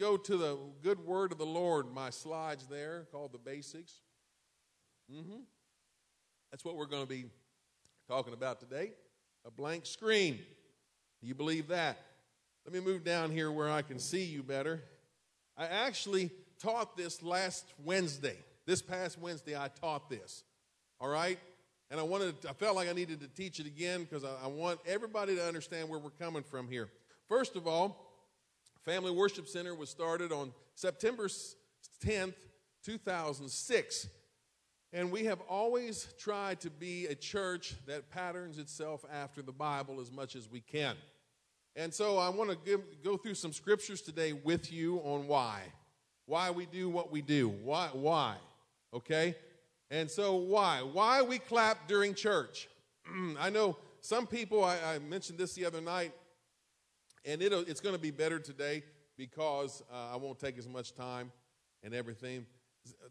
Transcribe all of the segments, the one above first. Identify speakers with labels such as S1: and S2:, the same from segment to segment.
S1: go to the good word of the Lord. My slides there called the basics. Mm-hmm. That's what we're going to be talking about today. A blank screen. Do you believe that? Let me move down here where I can see you better. I actually taught this last Wednesday. This past Wednesday, I taught this. All right? And I wanted, I felt like I needed to teach it again because I, I want everybody to understand where we're coming from here. First of all, Family Worship Center was started on September 10th, 2006. And we have always tried to be a church that patterns itself after the Bible as much as we can. And so I want to give, go through some scriptures today with you on why. Why we do what we do. Why? Why? Okay? And so why? Why we clap during church? I know some people, I, I, mentioned this the other night, and it's going to be better today because uh, I won't take as much time and everything.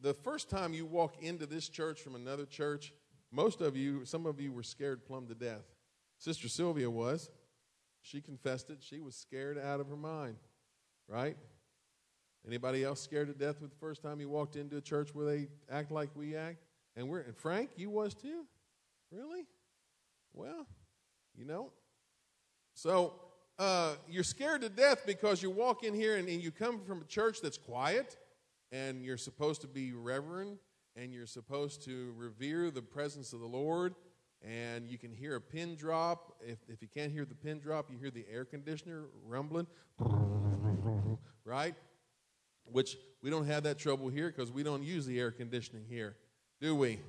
S1: The first time you walk into this church from another church, most of you, some of you were scared plumb to death. Sister Sylvia was. She confessed it. She was scared out of her mind, right? Anybody else scared to death with the first time you walked into a church where they act like we act? And we're and Frank, you was too? Really? Well, you know. So uh, you're scared to death because you walk in here and, and you come from a church that's quiet and you're supposed to be reverent and you're supposed to revere the presence of the Lord and you can hear a pin drop. If, if you can't hear the pin drop, you hear the air conditioner rumbling, right? Which we don't have that trouble here because we don't use the air conditioning here, do we?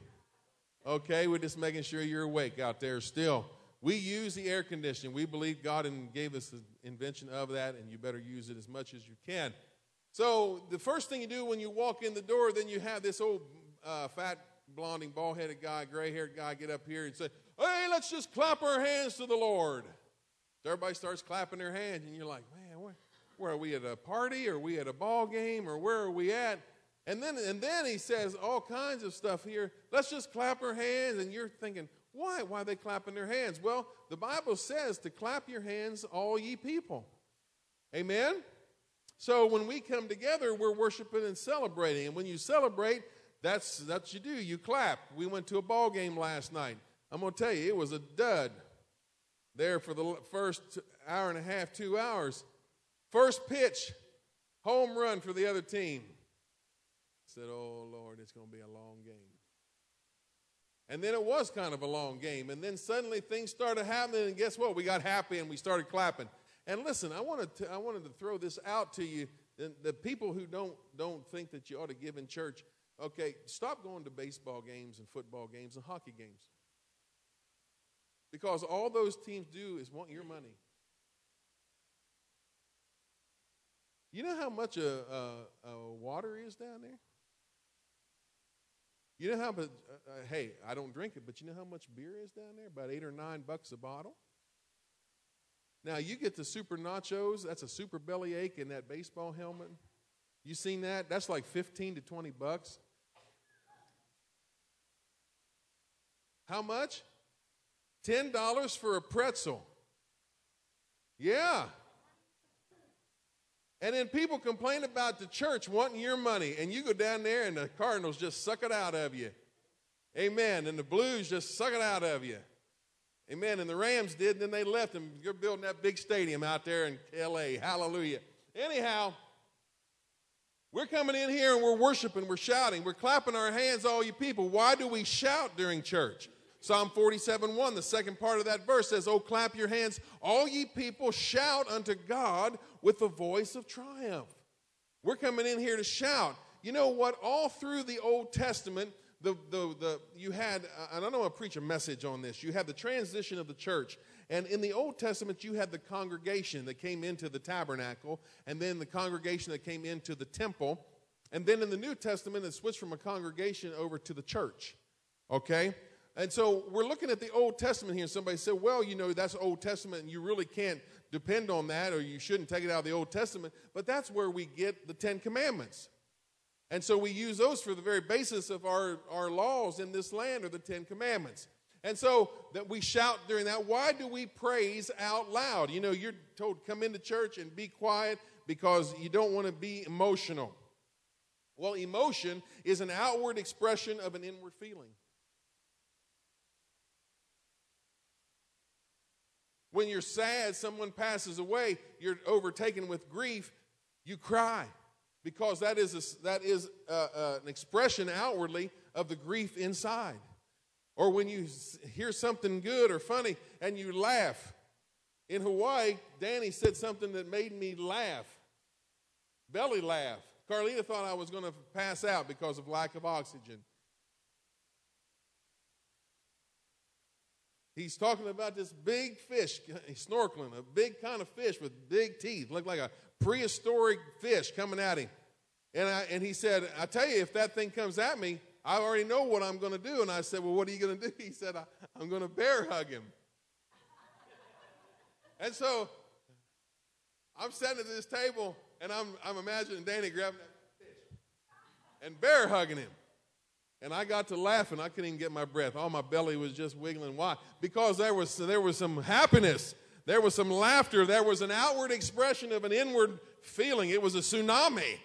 S1: Okay, we're just making sure you're awake out there still. We use the air conditioning. We believe God gave us the invention of that, and you better use it as much as you can. So, the first thing you do when you walk in the door, then you have this old uh, fat blonding, bald headed guy, gray haired guy get up here and say, Hey, let's just clap our hands to the Lord. So everybody starts clapping their hands, and you're like, Man, where, where are we at a party? Or are we at a ball game? Or where are we at? And then, and then he says all kinds of stuff here. Let's just clap our hands. And you're thinking, why? Why are they clapping their hands? Well, the Bible says to clap your hands, all ye people. Amen? So when we come together, we're worshiping and celebrating. And when you celebrate, that's, that's what you do. You clap. We went to a ball game last night. I'm going to tell you, it was a dud there for the first hour and a half, two hours. First pitch, home run for the other team. said, Oh, Lord, it's going to be a long. And then it was kind of a long game. And then suddenly things started happening, and guess what? We got happy and we started clapping. And listen, I wanted to, I wanted to throw this out to you. The, the people who don't, don't think that you ought to give in church, Okay, stop going to baseball games and football games and hockey games. Because all those teams do is want your money. You know how much a, a, a water is down there? You know how much, uh, uh, hey, I don't drink it, but you know how much beer is down there? About eight or nine bucks a bottle. Now, you get the super nachos, that's a super belly ache in that baseball helmet. You seen that? That's like 15 to 20 bucks. How much? $10 for a pretzel. Yeah. And then people complain about the church wanting your money, and you go down there and the Cardinals just suck it out of you. Amen. And the Blues just suck it out of you. Amen. And the Rams did, and then they left them. You're building that big stadium out there in LA. Hallelujah. Anyhow, we're coming in here and we're worshiping, we're shouting, we're clapping our hands, all you people. Why do we shout during church? Psalm 47 1, the second part of that verse says, Oh, clap your hands, all ye people, shout unto God with the voice of triumph. We're coming in here to shout. You know what? All through the Old Testament, the, the, the, you had, and I don't want to preach a message on this, you had the transition of the church. And in the Old Testament, you had the congregation that came into the tabernacle, and then the congregation that came into the temple. And then in the New Testament, it switched from a congregation over to the church. Okay? And so we're looking at the Old Testament here. Somebody said, well, you know, that's Old Testament and you really can't depend on that or you shouldn't take it out of the Old Testament. But that's where we get the Ten Commandments. And so we use those for the very basis of our, our laws in this land are the Ten Commandments. And so that we shout during that. Why do we praise out loud? You know, you're told come into church and be quiet, because you don't want to be emotional. Well, emotion is an outward expression of an inward feeling. When you're sad, someone passes away, you're overtaken with grief, you cry because that is, a, that is a, a, an expression outwardly of the grief inside. Or when you hear something good or funny and you laugh. In Hawaii, Danny said something that made me laugh, belly laugh. Carlita thought I was going to pass out because of lack of oxygen. He's talking about this big fish, snorkeling, a big kind of fish with big teeth, looked like a prehistoric fish coming at him. And, I, and he said, I tell you, if that thing comes at me, I already know what I'm going to do. And I said, Well, what are you going to do? He said, I'm going to bear hug him. and so I'm sitting at this table and I'm, I'm imagining Danny grabbing that fish and bear hugging him. And I got to laughing. I couldn't even get my breath. All my belly was just wiggling. Why? Because there was, there was some happiness. There was some laughter. There was an outward expression of an inward feeling. It was a tsunami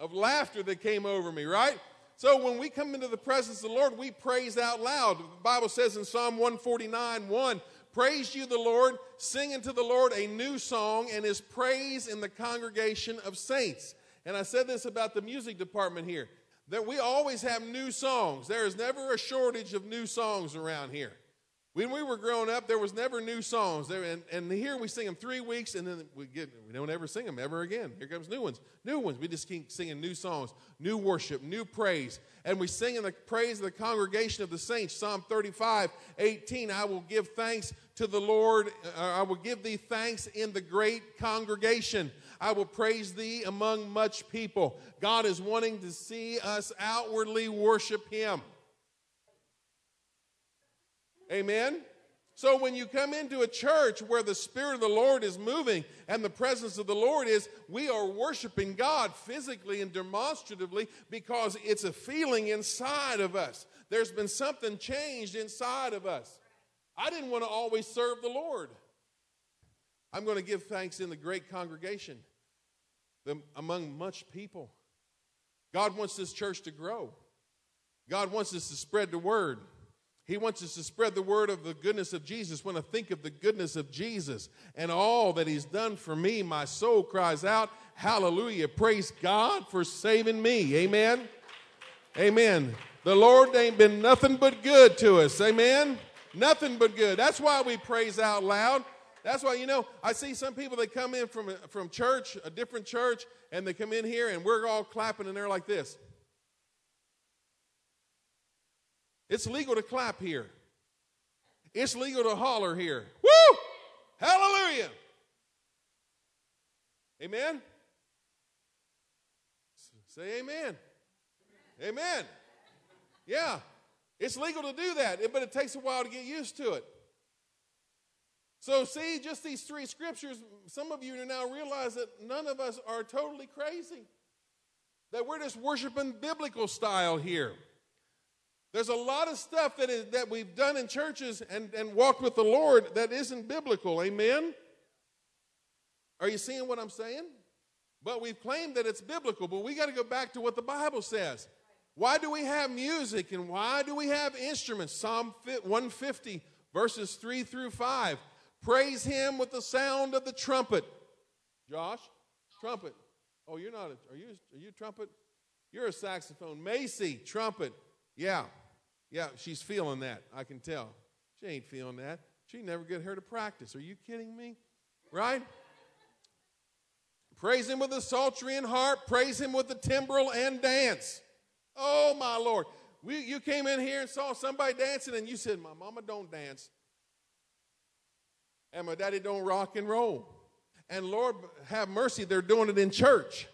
S1: of laughter that came over me, right? So when we come into the presence of the Lord, we praise out loud. The Bible says in Psalm 149 1, Praise you, the Lord, sing unto the Lord a new song, and his praise in the congregation of saints. And I said this about the music department here that we always have new songs. There is never a shortage of new songs around here. When we were growing up, there was never new songs. There, and, and here we sing them three weeks, and then we get we don't ever sing them ever again. Here comes new ones, new ones. We just keep singing new songs, new worship, new praise, and we sing in the praise of the congregation of the saints. Psalm 35, 18. I will give thanks to the Lord. Uh, I will give thee thanks in the great congregation. I will praise thee among much people. God is wanting to see us outwardly worship Him. Amen? So when you come into a church where the Spirit of the Lord is moving and the presence of the Lord is, we are worshiping God physically and demonstratively because it's a feeling inside of us. There's been something changed inside of us. I didn't want to always serve the Lord. I'm going to give thanks in the great congregation among much people. God wants this church to grow. God wants us to spread the word. He wants us to spread the word of the goodness of Jesus. When I think of the goodness of Jesus and all that he's done for me, my soul cries out, Hallelujah. Praise God for saving me. Amen. Amen. The Lord ain't been nothing but good to us. Amen. Nothing but good. That's why we praise out loud. That's why, you know, I see some people that come in from, from church, a different church, and they come in here and we're all clapping and they're like this. It's legal to clap here. It's legal to holler here. Woo! Hallelujah! Amen? Say amen. Amen. amen. Yeah. It's legal to do that, but it takes a while to get used to it. So, see, just these three scriptures, some of you now realize that none of us are totally crazy. That we're just worshiping biblical style here. There's a lot of stuff that, is, that we've done in churches and, and walked with the Lord that isn't biblical. Amen? Are you seeing what I'm saying? But we've claimed that it's biblical, but we got to go back to what the Bible says. Why do we have music and why do we have instruments? Psalm 150, verses 3 through 5. Praise him with the sound of the trumpet. Josh, trumpet. Oh, you're not a, are you, are you a trumpet? You're a saxophone. Macy, trumpet. Yeah. Yeah, she's feeling that. I can tell. She ain't feeling that. She never get her to practice. Are you kidding me? Right? Praise him with the psaltery and harp. Praise him with the timbrel and dance. Oh, my Lord. We, you came in here and saw somebody dancing, and you said, My mama don't dance. And my daddy don't rock and roll. And Lord, have mercy, they're doing it in church.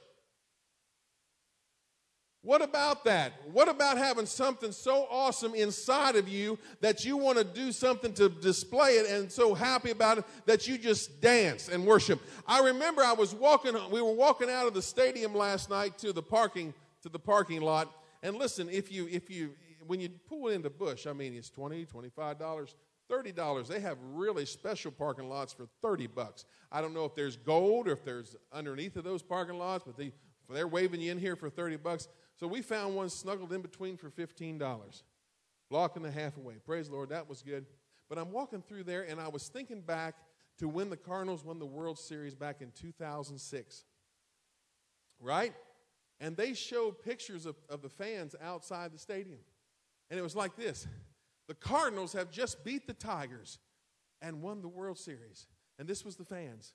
S1: What about that? What about having something so awesome inside of you that you want to do something to display it and so happy about it that you just dance and worship? I remember I was walking we were walking out of the stadium last night to the parking to the parking lot. And listen, if you if you when you pull into Busch, I mean it's 20, 25 dollars $30. They have really special parking lots for 30 bucks. I don't know if there's gold or if there's underneath of those parking lots, but they, they're waving you in here for 30 bucks. So we found one snuggled in between for $15. Block and a half away. Praise the Lord, that was good. But I'm walking through there and I was thinking back to when the Cardinals won the World Series back in 2006. Right? And they showed pictures of, of the fans outside the stadium. And it was like this The Cardinals have just beat the Tigers and won the World Series. And this was the fans.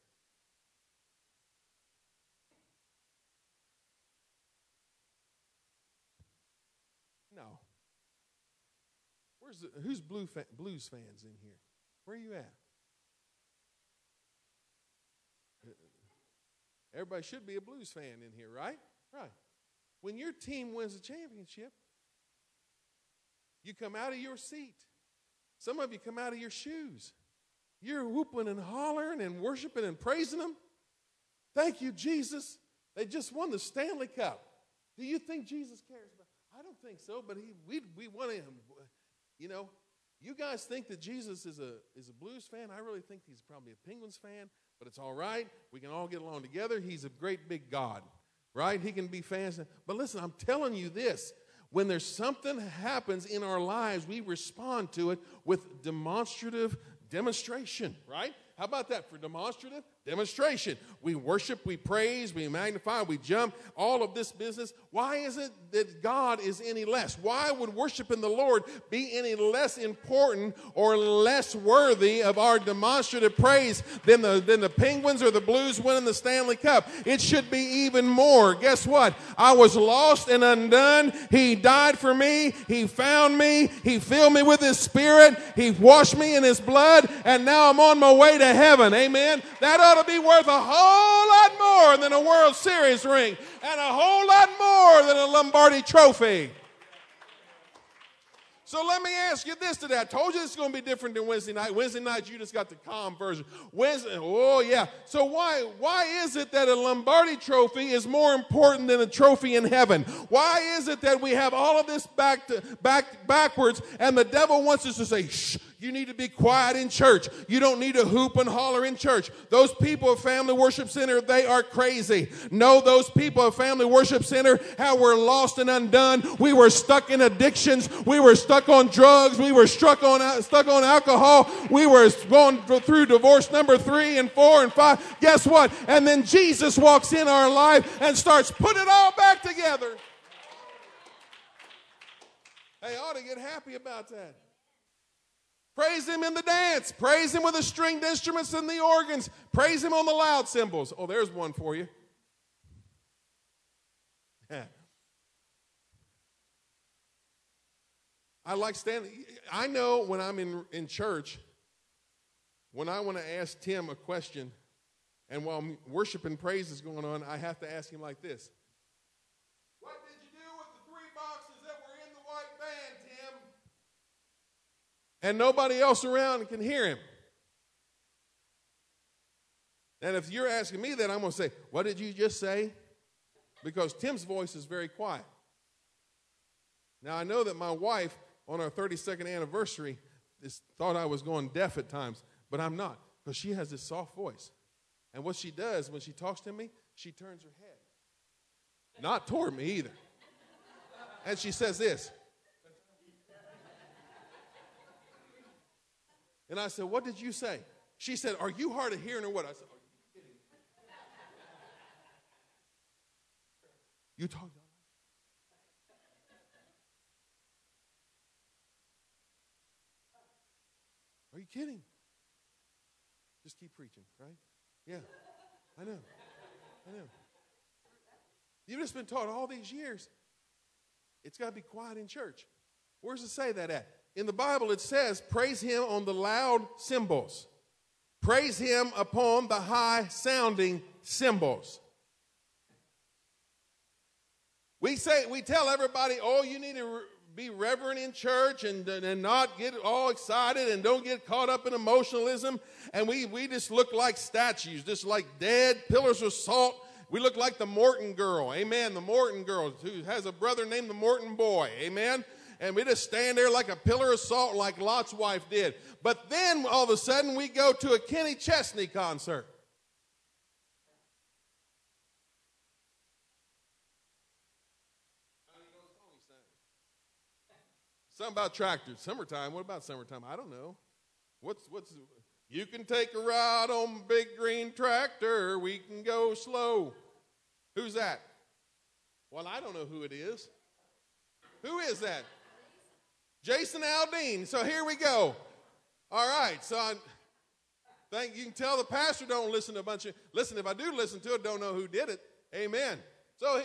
S1: No. Where's the, who's blue fa- blues fans in here? Where are you at? Everybody should be a blues fan in here, right? Right. When your team wins a championship, you come out of your seat. Some of you come out of your shoes. You're whooping and hollering and worshiping and praising them. Thank you, Jesus. They just won the Stanley Cup. Do you think Jesus cares about? I don't think so, but he we we want him. You know, you guys think that Jesus is a is a blues fan. I really think he's probably a Penguins fan, but it's all right. We can all get along together. He's a great big God, right? He can be fans. But listen, I'm telling you this. When there's something happens in our lives, we respond to it with demonstrative demonstration, right? How about that for demonstrative? Demonstration. We worship, we praise, we magnify, we jump, all of this business. Why is it that God is any less? Why would worshiping the Lord be any less important or less worthy of our demonstrative praise than the, than the Penguins or the Blues winning the Stanley Cup? It should be even more. Guess what? I was lost and undone. He died for me. He found me. He filled me with His Spirit. He washed me in His blood. And now I'm on my way to heaven. Amen. That to be worth a whole lot more than a World Series ring and a whole lot more than a Lombardi trophy. So let me ask you this today. I told you is going to be different than Wednesday night. Wednesday night, you just got the calm version. Wednesday, oh yeah. So why why is it that a Lombardi trophy is more important than a trophy in heaven? Why is it that we have all of this back to back backwards, and the devil wants us to say, shh, you need to be quiet in church. You don't need to hoop and holler in church. Those people at Family Worship Center, they are crazy. No, those people at Family Worship Center, how we're lost and undone. We were stuck in addictions. We were stuck on drugs. We were stuck on, stuck on alcohol. We were going through divorce number three and four and five. Guess what? And then Jesus walks in our life and starts putting it all back together. They ought to get happy about that. Praise him in the dance. Praise him with the stringed instruments and the organs. Praise him on the loud cymbals. Oh, there's one for you. I like standing. I know when I'm in, in church, when I want to ask Tim a question, and while worship and praise is going on, I have to ask him like this and nobody else around can hear him. And if you're asking me that, I'm going to say, What did you just say? Because Tim's voice is very quiet. Now, I know that my wife, on our 32nd anniversary, is, thought I was going deaf at times, but I'm not, because she has this soft voice. And what she does when she talks to me, she turns her head. Not toward me either. And she says this And I said, What did you say? She said, Are you hard of hearing or what? I said, Are you kidding? You talk. Are you kidding? Just keep preaching, right? Yeah, I know. I know. You've just been taught all these years it's got to be quiet in church. Where's it say that at? In the Bible it says, praise him on the loud cymbals, praise him upon the high sounding cymbals. We say, we tell everybody, oh, you need to be reverent in church and, and not get all excited and don't get caught up in emotionalism. And we, we just look like statues, just like dead pillars of salt. We look like the Morton girl. Amen. The Morton girl who has a brother named the Morton boy. Amen and we just stand there like a pillar of salt, like Lot's wife did. But then all of a sudden, we go to a Kenny Chesney concert. Something about tractors. Summertime. What about summertime? I don't know. What's what's you can take a ride on big green tractor. We can go slow. Who's that? Well, I don't know who it is. Who is that? Jason Aldean. So here we go. All right. So I think you can tell the pastor don't listen to a bunch of listen. If I do listen to it, don't know who did it. Amen. So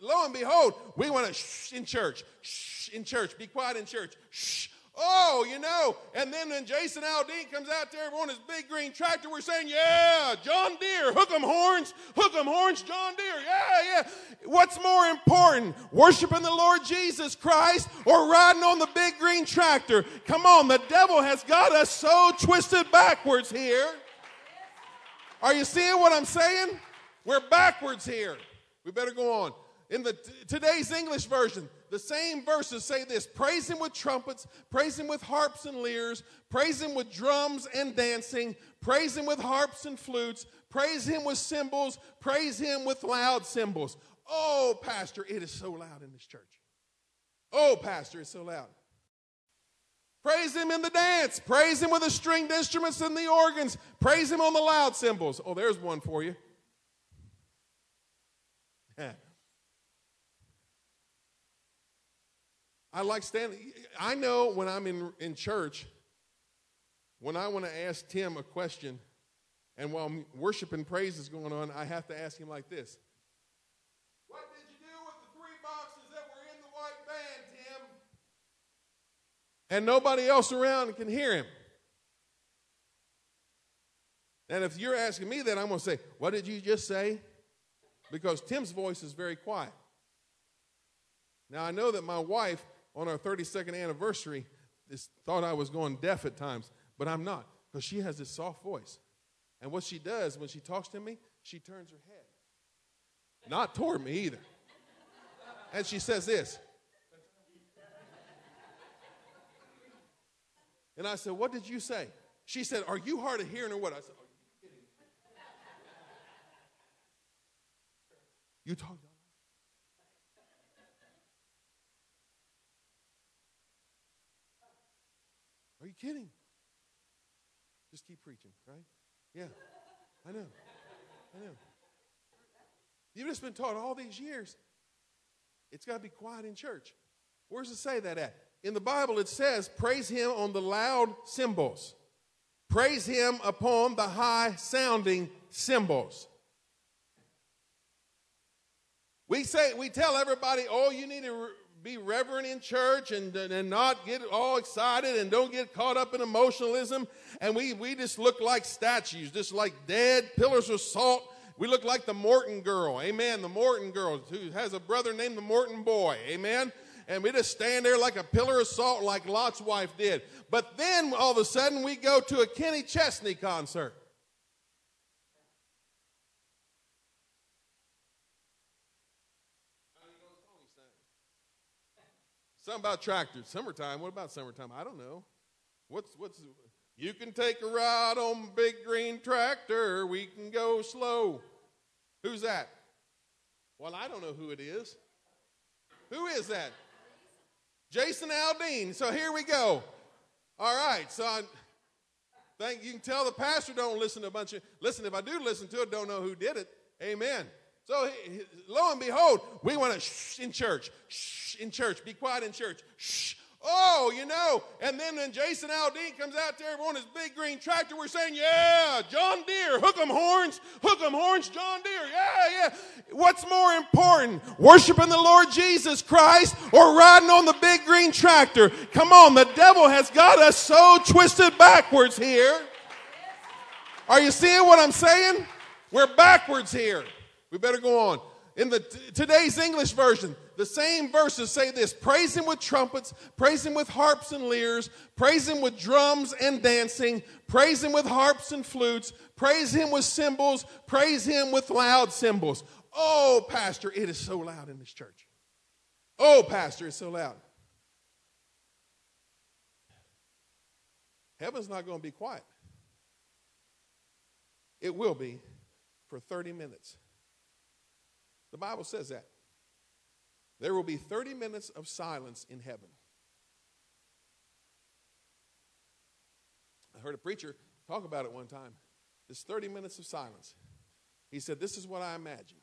S1: lo and behold, we want to shh in church, shh in church, be quiet in church, shh. Oh, you know, and then when Jason Aldean comes out there on his big green tractor, we're saying, yeah, John Deere, hook 'em horns, hook 'em horns, John Deere, yeah, yeah. What's more important, worshiping the Lord Jesus Christ or riding on the big green tractor? Come on, the devil has got us so twisted backwards here. Are you seeing what I'm saying? We're backwards here. We better go on. In the today's English version, the same verses say this praise him with trumpets, praise him with harps and lyres, praise him with drums and dancing, praise him with harps and flutes, praise him with cymbals, praise him with loud cymbals. Oh, Pastor, it is so loud in this church. Oh, Pastor, it's so loud. Praise him in the dance. Praise him with the stringed instruments and the organs. Praise him on the loud cymbals. Oh, there's one for you. I like standing. I know when I'm in, in church, when I want to ask Tim a question, and while worship and praise is going on, I have to ask him like this What did you do with the three boxes that were in the white van, Tim? And nobody else around can hear him. And if you're asking me that, I'm going to say, What did you just say? because Tim's voice is very quiet. Now, I know that my wife, on our 32nd anniversary, this, thought I was going deaf at times, but I'm not because she has this soft voice. And what she does when she talks to me, she turns her head. Not toward me either. And she says this. And I said, What did you say? She said, Are you hard of hearing or what? I said, Are you kidding? You talk. Are you kidding? Just keep preaching, right? Yeah, I know. I know. You've just been taught all these years it's got to be quiet in church. Where's it say that at? In the Bible, it says, Praise him on the loud cymbals, praise him upon the high sounding cymbals. We say we tell everybody, oh, you need to be reverent in church and, and not get all excited and don't get caught up in emotionalism. And we, we just look like statues, just like dead pillars of salt. We look like the Morton girl. Amen. The Morton girl who has a brother named the Morton boy. Amen. And we just stand there like a pillar of salt, like Lot's wife did. But then all of a sudden we go to a Kenny Chesney concert. Something about tractors. Summertime. What about summertime? I don't know. What's what's you can take a ride on big green tractor. We can go slow. Who's that? Well, I don't know who it is. Who is that? Jason Aldean. So here we go. All right. So I think you can tell the pastor don't listen to a bunch of listen. If I do listen to it, don't know who did it. Amen. So lo and behold, we want to shh in church, shh in church, be quiet in church, shh. Oh, you know, and then when Jason Aldean comes out there on his big green tractor, we're saying, yeah, John Deere, hook 'em horns, hook 'em horns, John Deere, yeah, yeah. What's more important, worshiping the Lord Jesus Christ or riding on the big green tractor? Come on, the devil has got us so twisted backwards here. Are you seeing what I'm saying? We're backwards here. We better go on. In the t- today's English version, the same verses say this praise him with trumpets, praise him with harps and lyres, praise him with drums and dancing, praise him with harps and flutes, praise him with cymbals, praise him with loud cymbals. Oh, Pastor, it is so loud in this church. Oh, Pastor, it's so loud. Heaven's not going to be quiet. It will be for 30 minutes. The Bible says that. There will be 30 minutes of silence in heaven. I heard a preacher talk about it one time. This 30 minutes of silence. He said, This is what I imagine.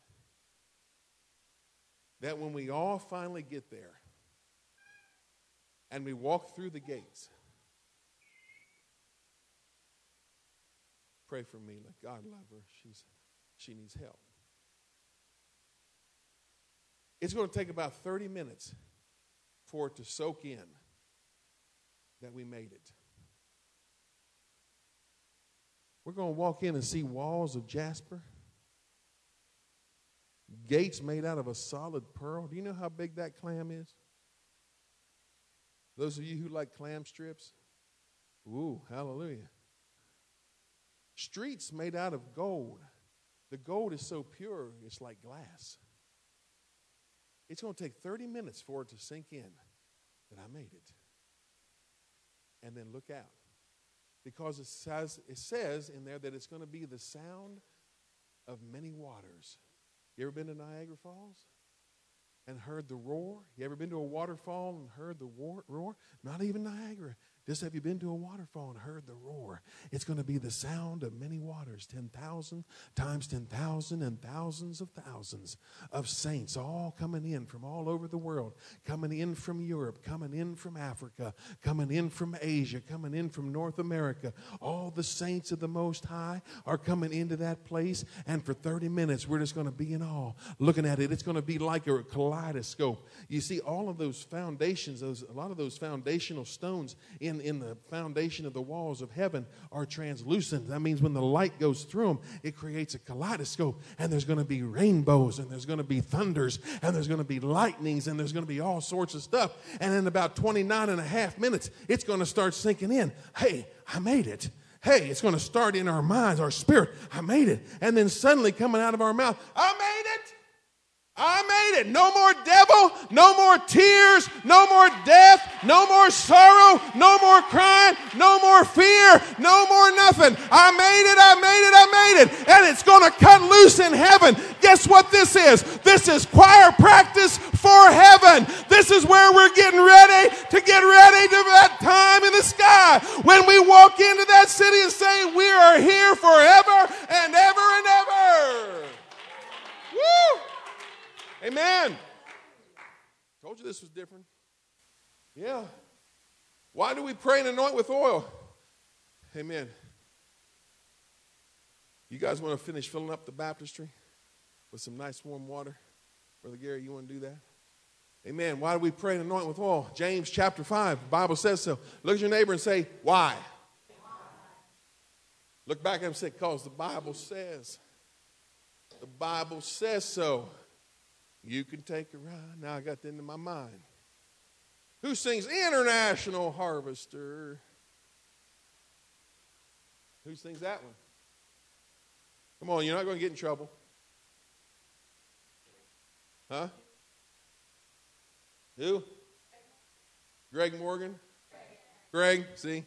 S1: That when we all finally get there and we walk through the gates, pray for Mila. God love her. She's, she needs help. It's going to take about 30 minutes for it to soak in that we made it. We're going to walk in and see walls of jasper, gates made out of a solid pearl. Do you know how big that clam is? Those of you who like clam strips, ooh, hallelujah. Streets made out of gold. The gold is so pure, it's like glass. It's going to take 30 minutes for it to sink in that I made it. And then look out. Because it says, it says in there that it's going to be the sound of many waters. You ever been to Niagara Falls? And heard the roar? You ever been to a waterfall and heard the roar? Not even Niagara. Just have you been to a waterfall and heard the roar? It's going to be the sound of many waters, 10,000 times 10,000 and thousands of thousands of saints all coming in from all over the world, coming in from Europe, coming in from Africa, coming in from Asia, coming in from North America. All the saints of the Most High are coming into that place, and for 30 minutes, we're just going to be in awe looking at it. It's going to be like a kaleidoscope. You see, all of those foundations, those, a lot of those foundational stones in in, in the foundation of the walls of heaven are translucent. That means when the light goes through them, it creates a kaleidoscope, and there's going to be rainbows, and there's going to be thunders, and there's going to be lightnings, and there's going to be all sorts of stuff. And in about 29 and a half minutes, it's going to start sinking in. Hey, I made it hey, it's going to start in our minds, our spirit. I made it. And then suddenly coming out of our mouth, I made it. I made it. No more devil, no more tears, no more death, no more sorrow, no more crying, no more fear, no more nothing. I made it, I made it, I made it. And it's going to cut loose in heaven. Guess what this is? This is choir practice for heaven. This is where we're getting ready to get ready to that time in the sky when we walk into that city and say, We are here forever and ever and ever. Woo! Amen. Told you this was different. Yeah. Why do we pray and anoint with oil? Amen. You guys want to finish filling up the baptistry with some nice warm water? Brother Gary, you want to do that? Amen. Why do we pray and anoint with oil? James chapter 5, the Bible says so. Look at your neighbor and say, Why? Look back at him and say, Because the Bible says. The Bible says so. You can take a ride. Now I got that into my mind. Who sings International Harvester? Who sings that one? Come on, you're not going to get in trouble. Huh? Who? Craig Morgan? Greg, see?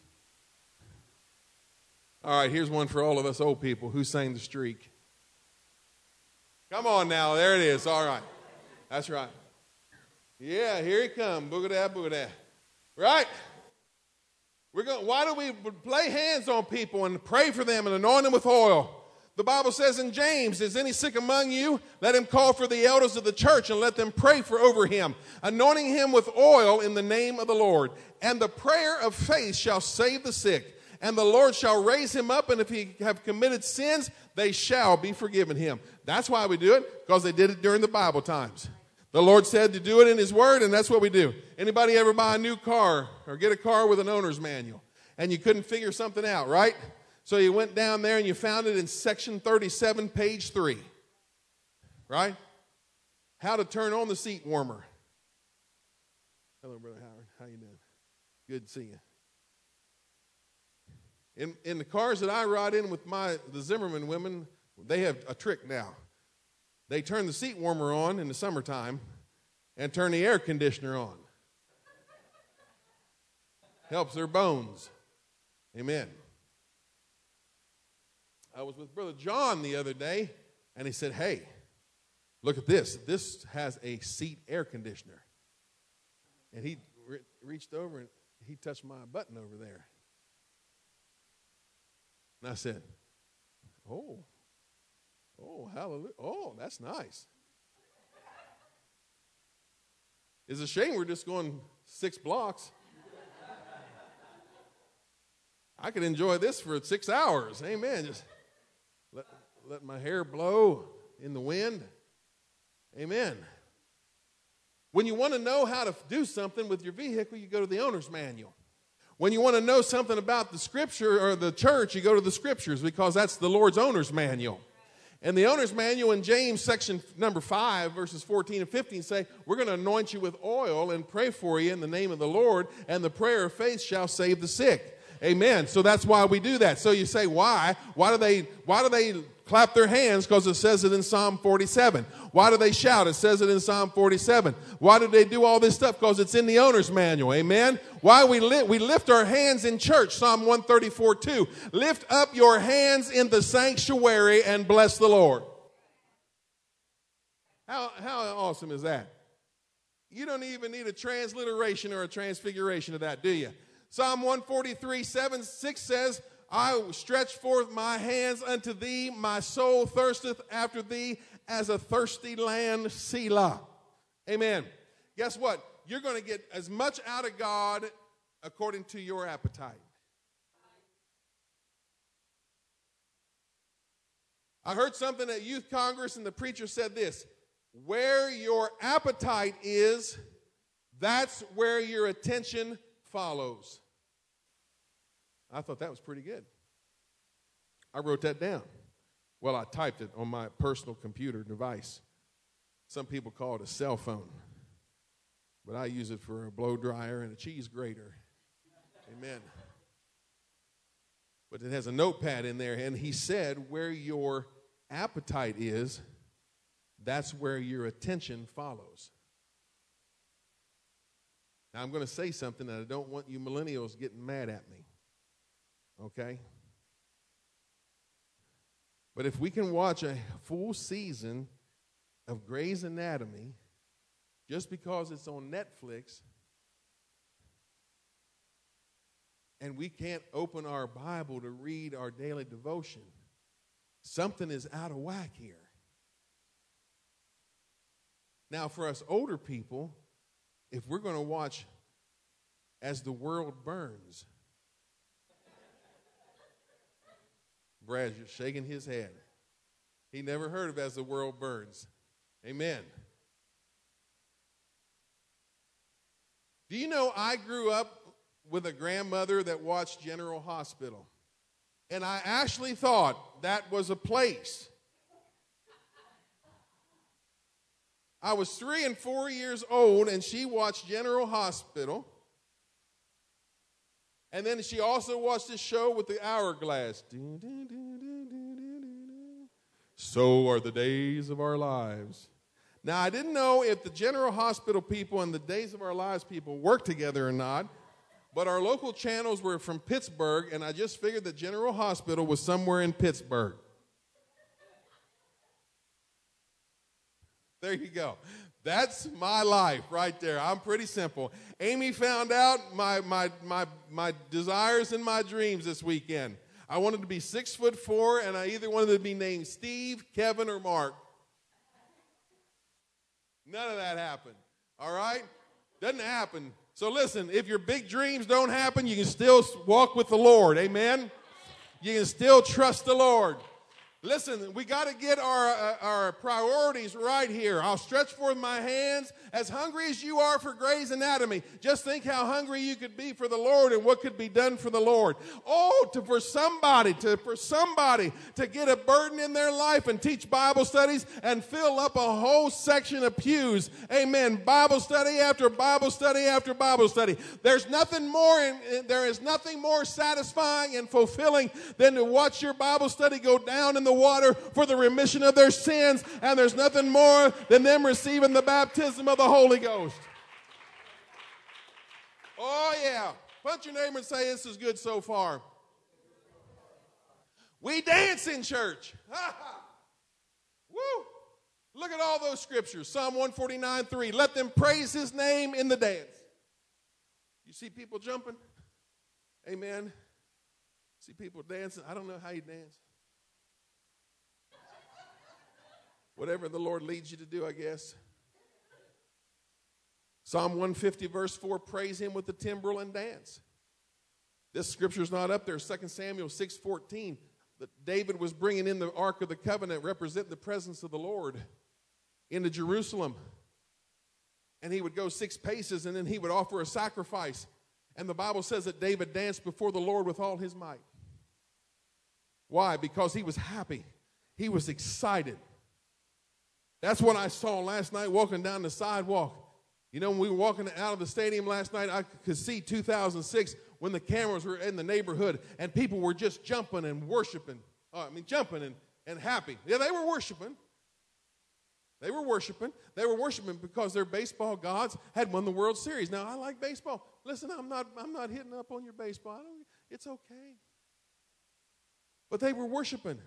S1: All right, here's one for all of us old people. Who sang the streak? Come on now, there it is. All right. That's right. Yeah, here he comes. Boogadah, boogadah. Right? We're going, why do we lay hands on people and pray for them and anoint them with oil? The Bible says in James, Is any sick among you? Let him call for the elders of the church and let them pray for over him, anointing him with oil in the name of the Lord. And the prayer of faith shall save the sick, and the Lord shall raise him up, and if he have committed sins, they shall be forgiven him. That's why we do it, because they did it during the Bible times. The Lord said to do it in His Word, and that's what we do. Anybody ever buy a new car or get a car with an owner's manual and you couldn't figure something out, right? So you went down there and you found it in section 37, page 3. Right? How to turn on the seat warmer. Hello, Brother Howard. How you doing? Good to see you. In, in the cars that I ride in with my the Zimmerman women, they have a trick now. They turn the seat warmer on in the summertime and turn the air conditioner on. Helps their bones. Amen. I was with Brother John the other day, and he said, Hey, look at this. This has a seat air conditioner. And he re- reached over and he touched my button over there. And I said, Oh, oh, hallelujah. Oh, that's nice. It's a shame we're just going six blocks. I could enjoy this for six hours. Amen. Just let, let my hair blow in the wind. Amen. When you want to know how to do something with your vehicle, you go to the owner's manual. When you want to know something about the scripture or the church, you go to the scriptures because that's the Lord's owner's manual. And the owner's manual in James section number 5 verses 14 and 15 say, "We're going to anoint you with oil and pray for you in the name of the Lord, and the prayer of faith shall save the sick." Amen. So that's why we do that. So you say, "Why? Why do they why do they clap their hands because it says it in Psalm 47. Why do they shout? It says it in Psalm 47. Why do they do all this stuff? Because it's in the owner's manual. Amen. Why we li- we lift our hands in church? Psalm 134 2. Lift up your hands in the sanctuary and bless the Lord. How, how awesome is that? You don't even need a transliteration or a transfiguration of that, do you? Psalm 143 7 6 says, I will stretch forth my hands unto thee. My soul thirsteth after thee as a thirsty land, Selah. Amen. Guess what? You're going to get as much out of God according to your appetite. I heard something at Youth Congress, and the preacher said this Where your appetite is, that's where your attention follows. I thought that was pretty good. I wrote that down. Well, I typed it on my personal computer device. Some people call it a cell phone, but I use it for a blow dryer and a cheese grater. Amen. But it has a notepad in there, and he said, Where your appetite is, that's where your attention follows. Now, I'm going to say something that I don't want you millennials getting mad at me okay? But if we can watch a full season of Grey's Anatomy just because it's on Netflix and we can't open our Bible to read our daily devotion, something is out of whack here. Now, for us older people, if we're going to watch As the World Burns, Just shaking his head. He never heard of As the World Burns. Amen. Do you know I grew up with a grandmother that watched General Hospital? And I actually thought that was a place. I was three and four years old, and she watched General Hospital. And then she also watched this show with the hourglass. So are the days of our lives. Now, I didn't know if the General Hospital people and the Days of Our Lives people worked together or not, but our local channels were from Pittsburgh, and I just figured the General Hospital was somewhere in Pittsburgh. There you go. That's my life right there. I'm pretty simple. Amy found out my, my, my, my desires and my dreams this weekend. I wanted to be six foot four, and I either wanted to be named Steve, Kevin, or Mark. None of that happened. All right? Doesn't happen. So listen, if your big dreams don't happen, you can still walk with the Lord. Amen? You can still trust the Lord. Listen, we got to get our, uh, our priorities right here. I'll stretch forth my hands as hungry as you are for Grey's Anatomy. Just think how hungry you could be for the Lord and what could be done for the Lord. Oh, to, for somebody, to, for somebody to get a burden in their life and teach Bible studies and fill up a whole section of pews. Amen. Bible study after Bible study after Bible study. There's nothing more, in, there is nothing more satisfying and fulfilling than to watch your Bible study go down in the the water for the remission of their sins, and there's nothing more than them receiving the baptism of the Holy Ghost. Oh, yeah. Punch your neighbor and say, This is good so far. We dance in church. Woo! Look at all those scriptures. Psalm 149 3. Let them praise his name in the dance. You see people jumping? Amen. See people dancing. I don't know how you dance. Whatever the Lord leads you to do, I guess. Psalm 150, verse 4 praise him with the timbrel and dance. This scripture's not up there. 2 Samuel 6 14. That David was bringing in the Ark of the Covenant, representing the presence of the Lord into Jerusalem. And he would go six paces and then he would offer a sacrifice. And the Bible says that David danced before the Lord with all his might. Why? Because he was happy, he was excited. That's what I saw last night walking down the sidewalk. You know, when we were walking out of the stadium last night, I could see 2006 when the cameras were in the neighborhood and people were just jumping and worshiping. Oh, I mean, jumping and, and happy. Yeah, they were worshiping. They were worshiping. They were worshiping because their baseball gods had won the World Series. Now, I like baseball. Listen, I'm not, I'm not hitting up on your baseball. It's okay. But they were worshiping.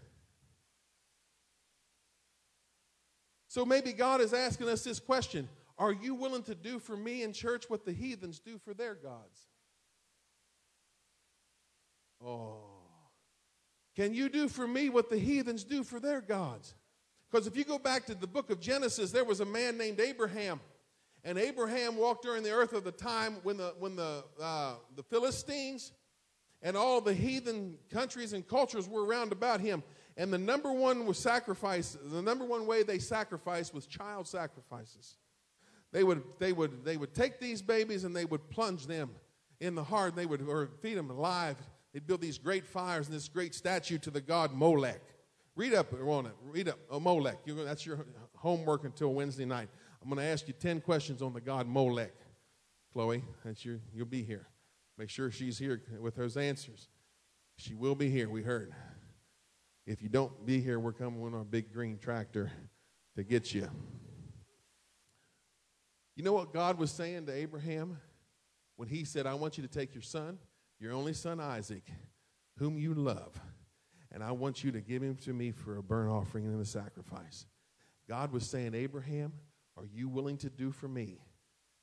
S1: So maybe God is asking us this question Are you willing to do for me in church what the heathens do for their gods? Oh. Can you do for me what the heathens do for their gods? Because if you go back to the book of Genesis, there was a man named Abraham. And Abraham walked during the earth of the time when the, when the, uh, the Philistines and all the heathen countries and cultures were around about him. And the number one was sacrifice, the number one way they sacrificed was child sacrifices. They would, they would, they would take these babies and they would plunge them in the heart. They would or feed them alive. They'd build these great fires and this great statue to the god Molech. Read up on it. Read up. Oh, Molech. You're, that's your homework until Wednesday night. I'm going to ask you 10 questions on the god Molech. Chloe, that's your, you'll be here. Make sure she's here with those answers. She will be here, we heard. If you don't be here, we're coming with our big green tractor to get you. You know what God was saying to Abraham when he said, I want you to take your son, your only son Isaac, whom you love and I want you to give him to me for a burnt offering and a sacrifice. God was saying, Abraham, are you willing to do for me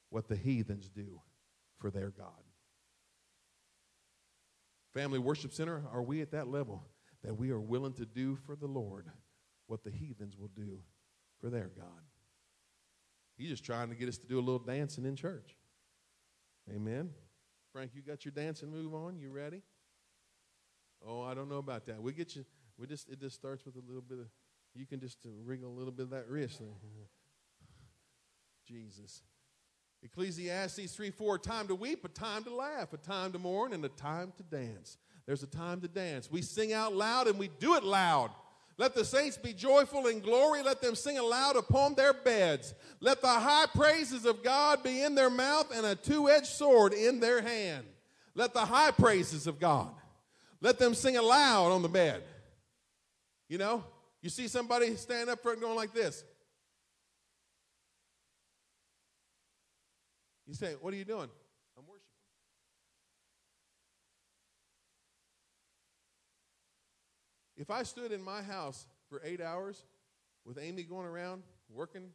S1: what the heathens do for their God? Family Worship Center, are we at that level that we are willing to do for the Lord what the heathens will do for their God? He's just trying to get us to do a little dancing in church. Amen. Frank, you got your dancing move on? You ready? Oh, I don't know about that. We get you. We just it just starts with a little bit of. You can just wriggle a little bit of that wrist. Jesus. Ecclesiastes 3 4, time to weep, a time to laugh, a time to mourn, and a time to dance. There's a time to dance. We sing out loud and we do it loud. Let the saints be joyful in glory. Let them sing aloud upon their beds. Let the high praises of God be in their mouth and a two edged sword in their hand. Let the high praises of God let them sing aloud on the bed. You know, you see somebody stand up front going like this. You say, What are you doing? I'm worshiping. If I stood in my house for eight hours with Amy going around working,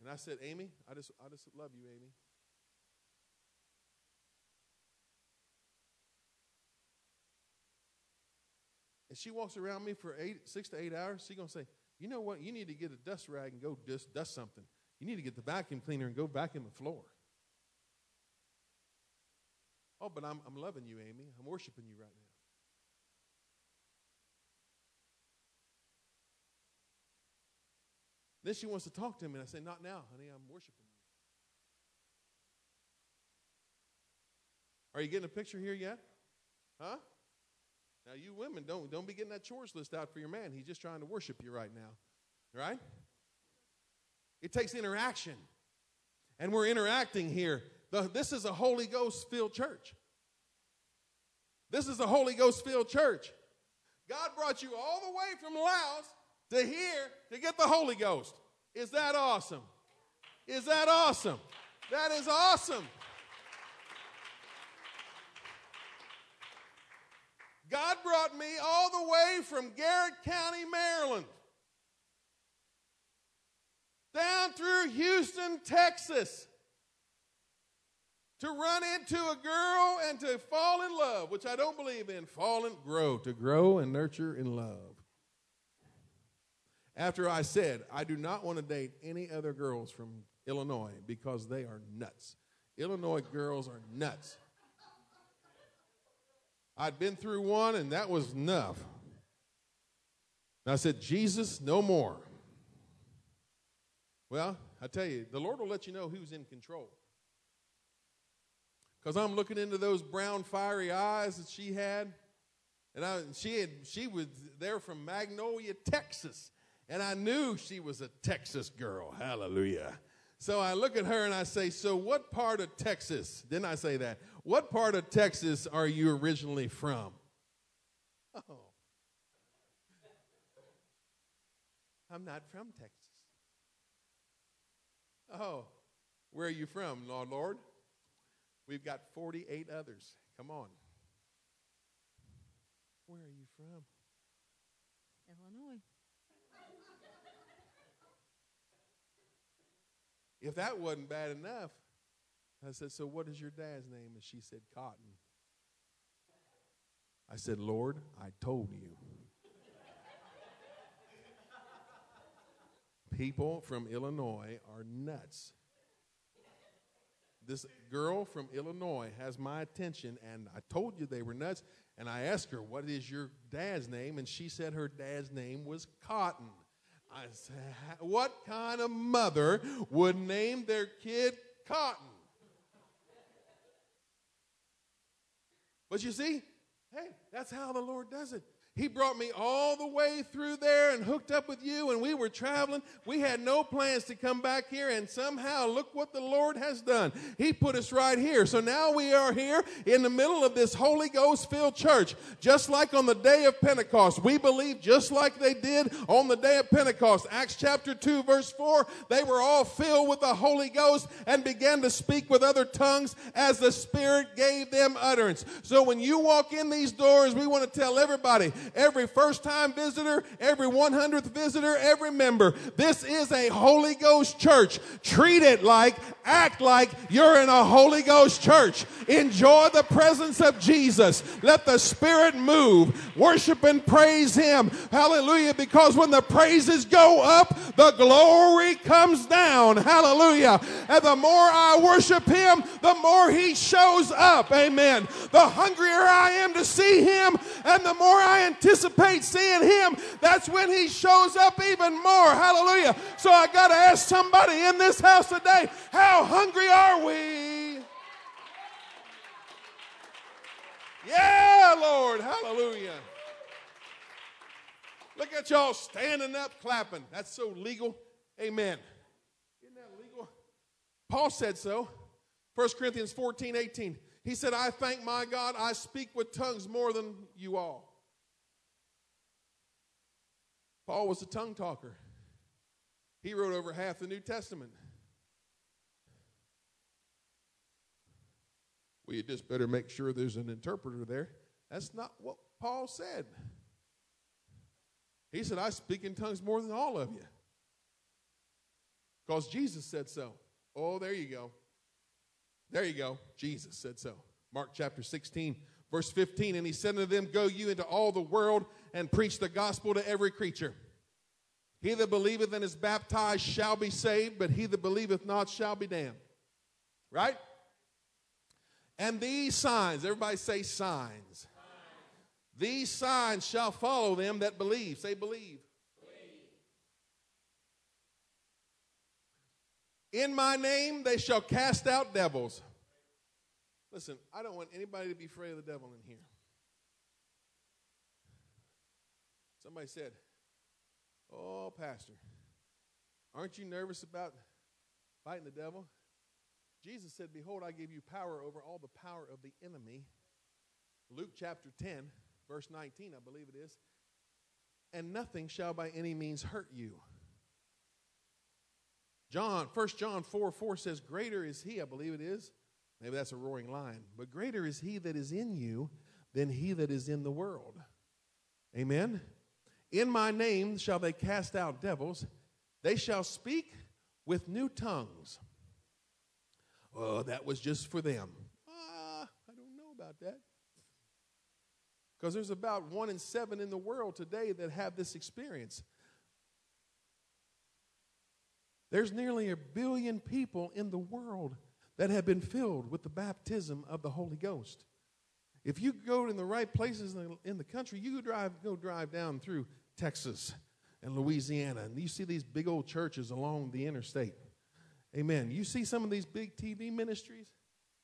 S1: and I said, Amy, I just, I just love you, Amy. and she walks around me for eight, six to eight hours, she's going to say, You know what? You need to get a dust rag and go dust, dust something. You need to get the vacuum cleaner and go vacuum the floor. Oh, but I'm, I'm loving you, Amy. I'm worshiping you right now. Then she wants to talk to me, and I say, Not now, honey. I'm worshiping you. Are you getting a picture here yet? Huh? Now, you women, don't, don't be getting that chores list out for your man. He's just trying to worship you right now. Right? It takes interaction. And we're interacting here. The, this is a Holy Ghost filled church. This is a Holy Ghost filled church. God brought you all the way from Laos to hear, to get the Holy Ghost. Is that awesome? Is that awesome? That is awesome. God brought me all the way from Garrett County, Maryland, down through Houston, Texas, to run into a girl and to fall in love, which I don't believe in. Fall and grow, to grow and nurture in love. After I said, I do not want to date any other girls from Illinois because they are nuts. Illinois girls are nuts. I'd been through one, and that was enough. And I said, Jesus, no more. Well, I tell you, the Lord will let you know who's in control. Because I'm looking into those brown, fiery eyes that she had. And I, she, had, she was there from Magnolia, Texas. And I knew she was a Texas girl. Hallelujah. So I look at her and I say, So, what part of Texas? Didn't I say that? What part of Texas are you originally from? Oh. I'm not from Texas. Oh, where are you from, Lord? Lord? We've got 48 others. Come on. Where are you from?
S2: Illinois.
S1: If that wasn't bad enough, I said, So what is your dad's name? And she said, Cotton. I said, Lord, I told you. People from Illinois are nuts. This girl from Illinois has my attention, and I told you they were nuts. And I asked her, What is your dad's name? And she said her dad's name was Cotton. I said, What kind of mother would name their kid Cotton? But you see, hey, that's how the Lord does it. He brought me all the way through there and hooked up with you, and we were traveling. We had no plans to come back here, and somehow, look what the Lord has done. He put us right here. So now we are here in the middle of this Holy Ghost filled church, just like on the day of Pentecost. We believe just like they did on the day of Pentecost. Acts chapter 2, verse 4 they were all filled with the Holy Ghost and began to speak with other tongues as the Spirit gave them utterance. So when you walk in these doors, we want to tell everybody, every first time visitor, every 100th visitor, every member. This is a Holy Ghost church. Treat it like, act like you're in a Holy Ghost church. Enjoy the presence of Jesus. Let the Spirit move. Worship and praise Him. Hallelujah. Because when the praises go up, the glory comes down. Hallelujah. And the more I worship Him, the more He shows up. Amen. The hungrier I am to see Him, and the more I anticipate seeing Him, that's when He shows up even more. Hallelujah. So I got to ask somebody in this house today, how hungry are we? Yeah, Lord. Hallelujah. Look at y'all standing up clapping. That's so legal. Amen. Isn't that legal? Paul said so. 1 Corinthians 14, 18. He said, I thank my God I speak with tongues more than you all. Paul was a tongue talker. He wrote over half the New Testament. Well, just better make sure there's an interpreter there. That's not what Paul said. He said, I speak in tongues more than all of you. Because Jesus said so. Oh, there you go. There you go. Jesus said so. Mark chapter 16, verse 15. And he said unto them, Go you into all the world and preach the gospel to every creature. He that believeth and is baptized shall be saved, but he that believeth not shall be damned. Right? And these signs, everybody say signs. These signs shall follow them that believe. Say, believe. In my name they shall cast out devils. Listen, I don't want anybody to be afraid of the devil in here. Somebody said, Oh, Pastor, aren't you nervous about fighting the devil? Jesus said, Behold, I give you power over all the power of the enemy. Luke chapter 10, verse 19, I believe it is. And nothing shall by any means hurt you. John, 1 John 4 4 says, Greater is he, I believe it is. Maybe that's a roaring lion. But greater is he that is in you than he that is in the world. Amen. In my name shall they cast out devils, they shall speak with new tongues. Oh, that was just for them. Ah, I don't know about that. Because there's about one in seven in the world today that have this experience. There's nearly a billion people in the world that have been filled with the baptism of the Holy Ghost. If you go in the right places in the, in the country, you drive, go drive down through Texas and Louisiana, and you see these big old churches along the interstate. Amen. You see some of these big TV ministries.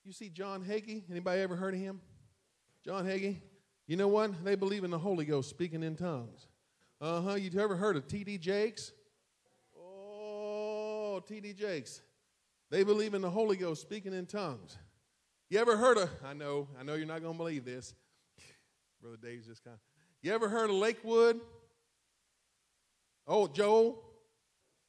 S1: You see John Hagee. Anybody ever heard of him? John Hagee. You know what? They believe in the Holy Ghost, speaking in tongues. Uh huh. You ever heard of T.D. Jakes? Oh, T.D. Jakes. They believe in the Holy Ghost, speaking in tongues. You ever heard of? I know, I know you're not going to believe this. Brother Dave's just kind of. You ever heard of Lakewood? Oh, Joel.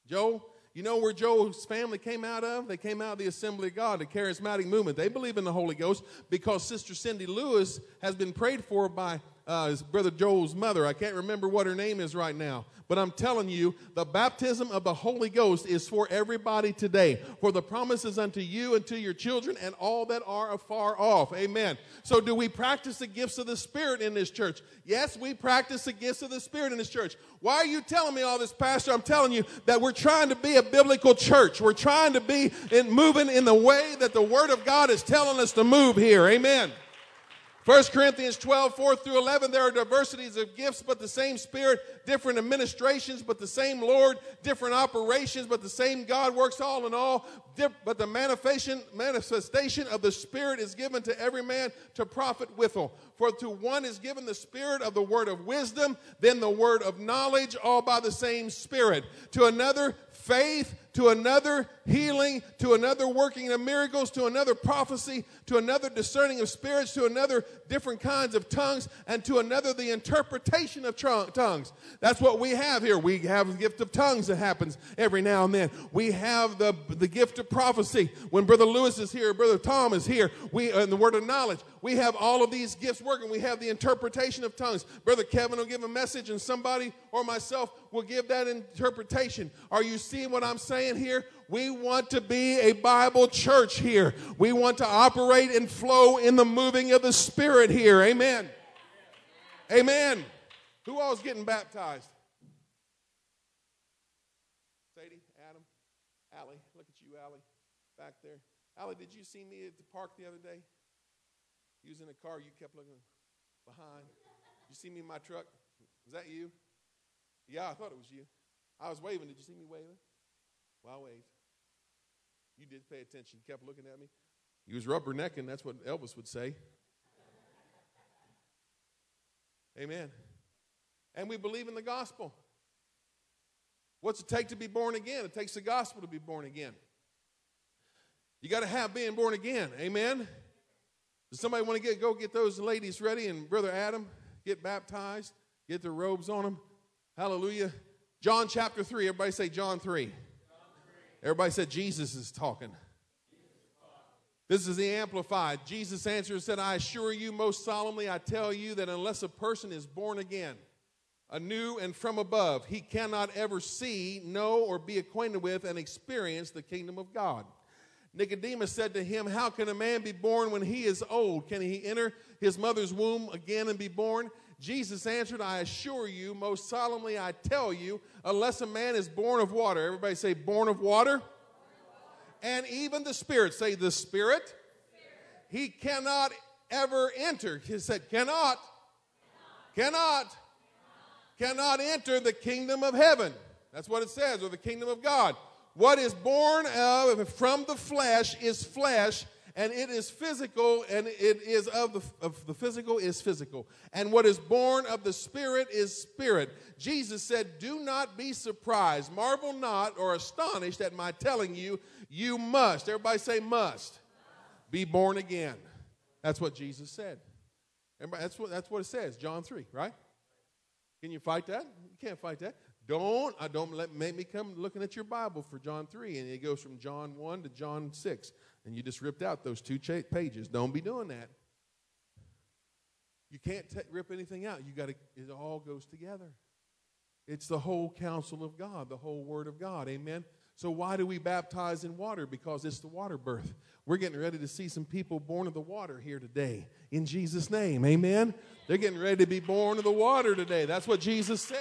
S1: Joel. You know where Joel's family came out of? They came out of the Assembly of God, the charismatic movement. They believe in the Holy Ghost because Sister Cindy Lewis has been prayed for by uh, his brother Joel's mother. I can't remember what her name is right now. But I'm telling you, the baptism of the Holy Ghost is for everybody today. For the promises unto you and to your children and all that are afar off. Amen. So, do we practice the gifts of the Spirit in this church? Yes, we practice the gifts of the Spirit in this church. Why are you telling me all this, Pastor? I'm telling you that we're trying to be a biblical church. We're trying to be in moving in the way that the Word of God is telling us to move here. Amen. 1 Corinthians 12, 4 through 11, there are diversities of gifts, but the same Spirit, different administrations, but the same Lord, different operations, but the same God works all in all. But the manifestation, manifestation of the Spirit is given to every man to profit withal. For to one is given the Spirit of the word of wisdom, then the word of knowledge, all by the same Spirit. To another, faith, to another healing, to another working of miracles, to another prophecy, to another discerning of spirits, to another different kinds of tongues, and to another the interpretation of tongues. That's what we have here. We have the gift of tongues that happens every now and then. We have the, the gift of prophecy. When Brother Lewis is here, Brother Tom is here, we uh, and the word of knowledge. We have all of these gifts working. We have the interpretation of tongues. Brother Kevin will give a message, and somebody or myself will give that interpretation. Are you seeing what I'm saying here? We want to be a Bible church here. We want to operate and flow in the moving of the Spirit here. Amen. Amen. Who is getting baptized? Sadie, Adam, Allie. Look at you, Allie, back there. Allie, did you see me at the park the other day? Using a car, you kept looking behind. You see me in my truck? Is that you? Yeah, I thought it was you. I was waving. Did you see me waving? Well, I waved. You did pay attention. You kept looking at me. You was rubbernecking. That's what Elvis would say. Amen. And we believe in the gospel. What's it take to be born again? It takes the gospel to be born again. You got to have being born again. Amen. Does somebody want to get go get those ladies ready and brother Adam get baptized, get their robes on them? Hallelujah. John chapter 3. Everybody say John 3. Everybody said Jesus is talking. This is the Amplified. Jesus answered and said, I assure you, most solemnly, I tell you that unless a person is born again, anew and from above, he cannot ever see, know, or be acquainted with and experience the kingdom of God. Nicodemus said to him, How can a man be born when he is old? Can he enter his mother's womb again and be born? Jesus answered, I assure you, most solemnly I tell you, unless a man is born of water, everybody say, born of water, and even the Spirit, say, the Spirit, he cannot ever enter. He said, cannot, cannot, cannot enter the kingdom of heaven. That's what it says, or the kingdom of God. What is born of from the flesh is flesh, and it is physical, and it is of the, of the physical is physical. And what is born of the spirit is spirit. Jesus said, Do not be surprised, marvel not, or astonished at my telling you, you must. Everybody say, must. Be born again. That's what Jesus said. Everybody, that's, what, that's what it says, John 3, right? Can you fight that? You can't fight that. Don't I don't let make me come looking at your Bible for John 3 and it goes from John 1 to John 6 and you just ripped out those two pages. Don't be doing that. You can't ta rip anything out. You got to. It all goes together. It's the whole counsel of God, the whole Word of God. Amen. So why do we baptize in water? Because it's the water birth. We're getting ready to see some people born of the water here today. In Jesus' name. Amen. They're getting ready to be born of the water today. That's what Jesus said.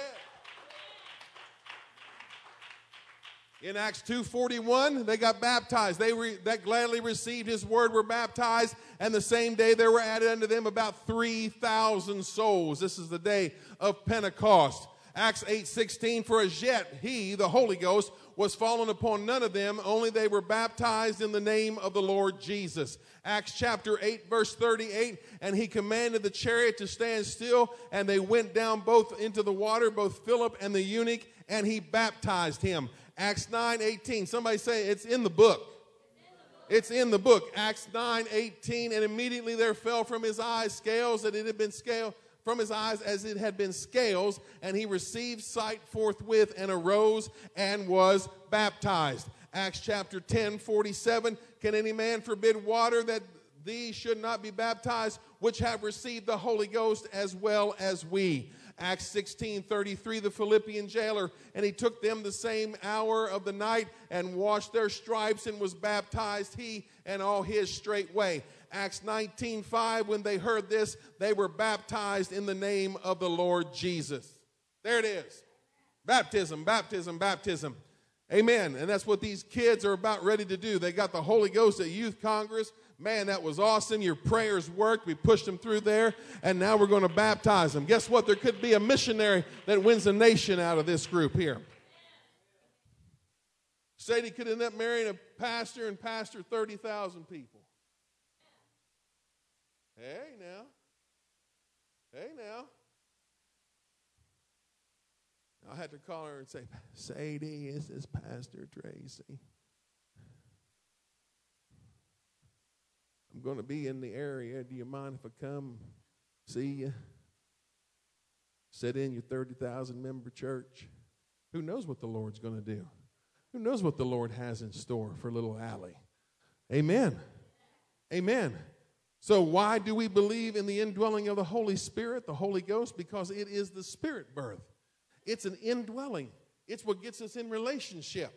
S1: In Acts 2:41, they got baptized. They re, that gladly received his word were baptized, and the same day there were added unto them about 3,000 souls. This is the day of Pentecost. Acts 8:16 for as yet he, the Holy Ghost, was fallen upon none of them, only they were baptized in the name of the Lord Jesus. Acts chapter 8 verse 38, and he commanded the chariot to stand still, and they went down both into the water, both Philip and the eunuch, and he baptized him. Acts 9 18. Somebody say it's in the book. It's in the book. Acts 9 18. And immediately there fell from his eyes scales that it had been scaled from his eyes as it had been scales, and he received sight forthwith and arose and was baptized. Acts chapter 10 47. Can any man forbid water that these should not be baptized, which have received the Holy Ghost as well as we? Acts 16 33, the Philippian jailer, and he took them the same hour of the night and washed their stripes and was baptized, he and all his straightway. Acts 19 5, when they heard this, they were baptized in the name of the Lord Jesus. There it is. Baptism, baptism, baptism. Amen. And that's what these kids are about ready to do. They got the Holy Ghost at Youth Congress. Man, that was awesome. Your prayers worked. We pushed them through there, and now we're going to baptize them. Guess what? There could be a missionary that wins a nation out of this group here. Sadie could end up marrying a pastor and pastor 30,000 people. Hey, now. Hey, now. I had to call her and say, Sadie, this is Pastor Tracy. I'm going to be in the area. Do you mind if I come see you? Sit in your 30,000 member church. Who knows what the Lord's going to do? Who knows what the Lord has in store for little Allie? Amen. Amen. So, why do we believe in the indwelling of the Holy Spirit, the Holy Ghost? Because it is the spirit birth. It's an indwelling, it's what gets us in relationship.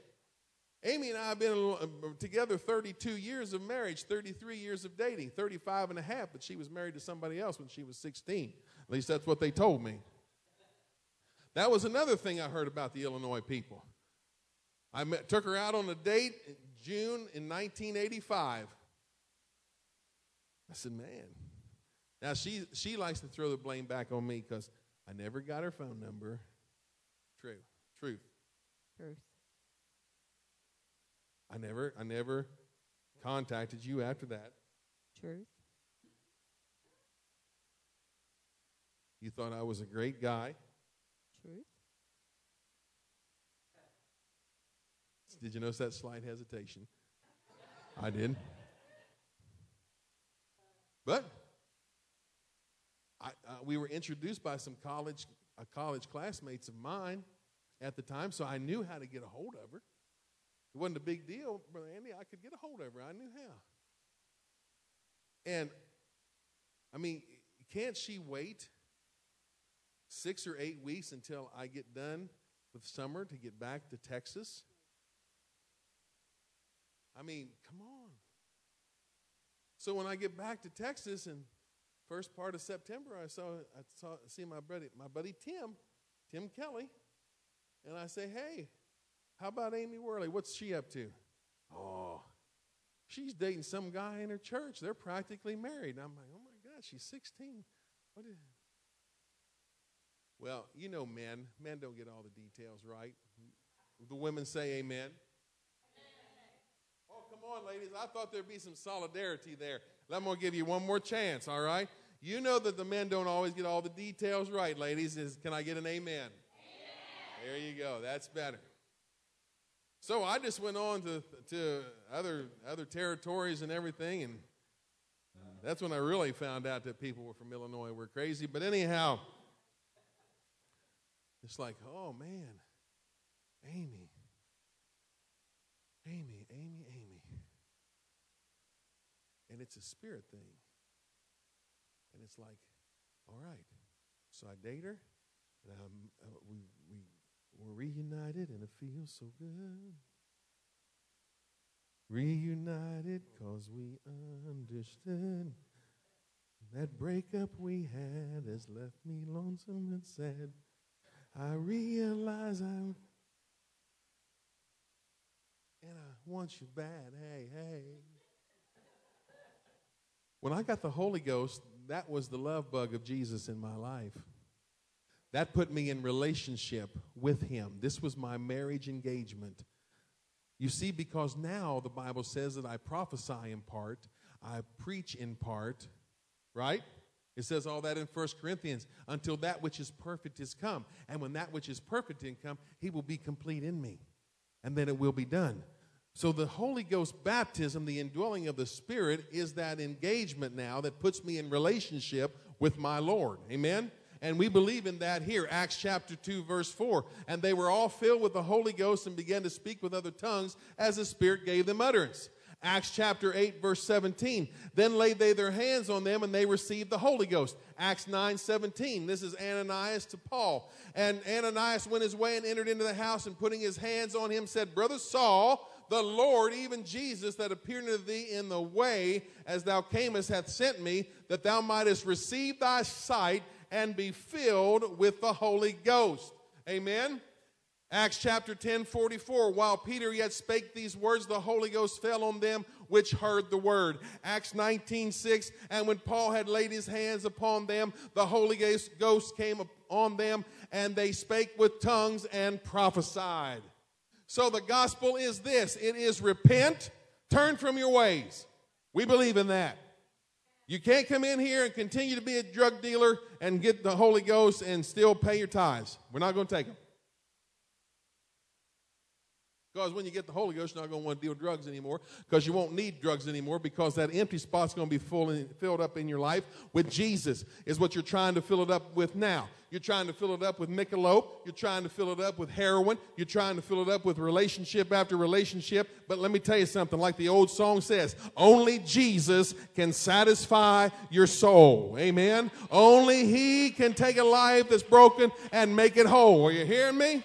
S1: Amy and I have been uh, together 32 years of marriage, 33 years of dating, 35 and a half, but she was married to somebody else when she was 16. At least that's what they told me. That was another thing I heard about the Illinois people. I met, took her out on a date in June in 1985. I said, man. Now, she, she likes to throw the blame back on me because I never got her phone number. True. Truth.
S2: Truth.
S1: I never, I never contacted you after that.
S2: Truth.
S1: You thought I was a great guy.
S2: Truth.
S1: Did you notice that slight hesitation? I did. But I, uh, we were introduced by some college, uh, college classmates of mine at the time, so I knew how to get a hold of her. It wasn't a big deal, Brother Andy. I could get a hold of her. I knew how. And, I mean, can't she wait six or eight weeks until I get done with summer to get back to Texas? I mean, come on. So when I get back to Texas in first part of September, I saw I saw see my buddy my buddy Tim, Tim Kelly, and I say, hey, how about Amy Worley? What's she up to? Oh, she's dating some guy in her church. They're practically married. And I'm like, oh my God, she's 16. What is well, you know men. Men don't get all the details right. The women say amen. Oh, come on, ladies. I thought there'd be some solidarity there. I'm going to give you one more chance, all right? You know that the men don't always get all the details right, ladies. Is, can I get an amen? amen? There you go. That's better. So I just went on to, to other, other territories and everything, and that's when I really found out that people were from Illinois were crazy. But anyhow, it's like, oh man, Amy, Amy, Amy, Amy. And it's a spirit thing. And it's like, All right. So I date her, and um, uh, we were reunited, and it feels so good. Reunited because we understood. That breakup we had has left me lonesome and sad. I realize I'm and I want you bad. Hey, hey. When I got the Holy Ghost, that was the love bug of Jesus in my life. That put me in relationship with him. This was my marriage engagement. You see, because now the Bible says that I prophesy in part, I preach in part, right? It says all that in First Corinthians until that which is perfect is come. And when that which is perfect is come, he will be complete in me. And then it will be done. So the Holy Ghost baptism, the indwelling of the Spirit, is that engagement now that puts me in relationship with my Lord. Amen? And we believe in that here, Acts chapter 2, verse 4. And they were all filled with the Holy Ghost and began to speak with other tongues as the Spirit gave them utterance. Acts chapter 8, verse 17. Then laid they their hands on them and they received the Holy Ghost. Acts 9, 17. This is Ananias to Paul. And Ananias went his way and entered into the house and putting his hands on him said, Brother Saul, the Lord, even Jesus, that appeared unto thee in the way as thou camest, hath sent me, that thou mightest receive thy sight and be filled with the Holy Ghost. Amen. Acts chapter 10, 44. While Peter yet spake these words, the Holy Ghost fell on them which heard the word. Acts 19, 6. And when Paul had laid his hands upon them, the Holy Ghost came on them, and they spake with tongues and prophesied. So the gospel is this it is repent, turn from your ways. We believe in that. You can't come in here and continue to be a drug dealer and get the Holy Ghost and still pay your tithes. We're not going to take them. Because when you get the Holy Ghost, you're not going to want to deal with drugs anymore because you won't need drugs anymore because that empty spot's going to be full and filled up in your life with Jesus, is what you're trying to fill it up with now. You're trying to fill it up with Michelob. You're trying to fill it up with heroin. You're trying to fill it up with relationship after relationship. But let me tell you something like the old song says only Jesus can satisfy your soul. Amen. Only He can take a life that's broken and make it whole. Are you hearing me?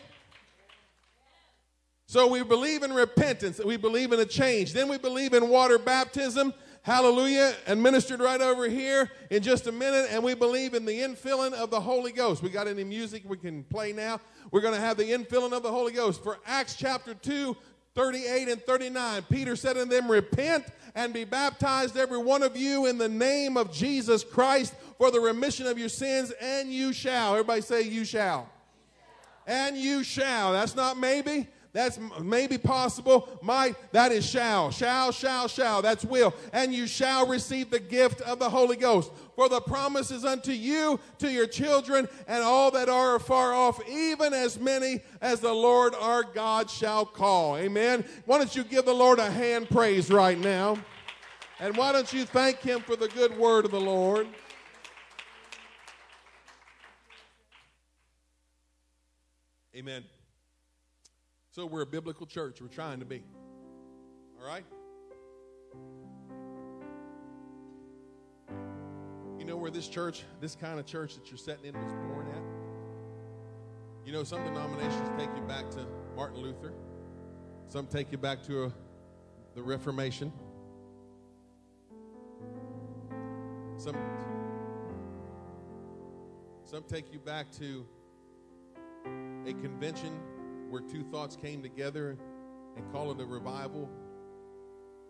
S1: So we believe in repentance, we believe in a change. Then we believe in water baptism. Hallelujah. Administered right over here in just a minute. And we believe in the infilling of the Holy Ghost. We got any music we can play now? We're going to have the infilling of the Holy Ghost. For Acts chapter 2, 38 and 39, Peter said unto them, Repent and be baptized, every one of you, in the name of Jesus Christ for the remission of your sins, and you shall. Everybody say, You shall. And you shall. That's not maybe. That's maybe possible. Might, that is shall. Shall, shall, shall. That's will. And you shall receive the gift of the Holy Ghost. For the promise is unto you, to your children, and all that are far off, even as many as the Lord our God shall call. Amen. Why don't you give the Lord a hand praise right now? And why don't you thank him for the good word of the Lord? Amen. So we're a biblical church. We're trying to be. All right? You know where this church, this kind of church that you're setting in was born at? You know, some denominations take you back to Martin Luther. Some take you back to a, the Reformation. Some, some take you back to a convention where two thoughts came together and call it a revival,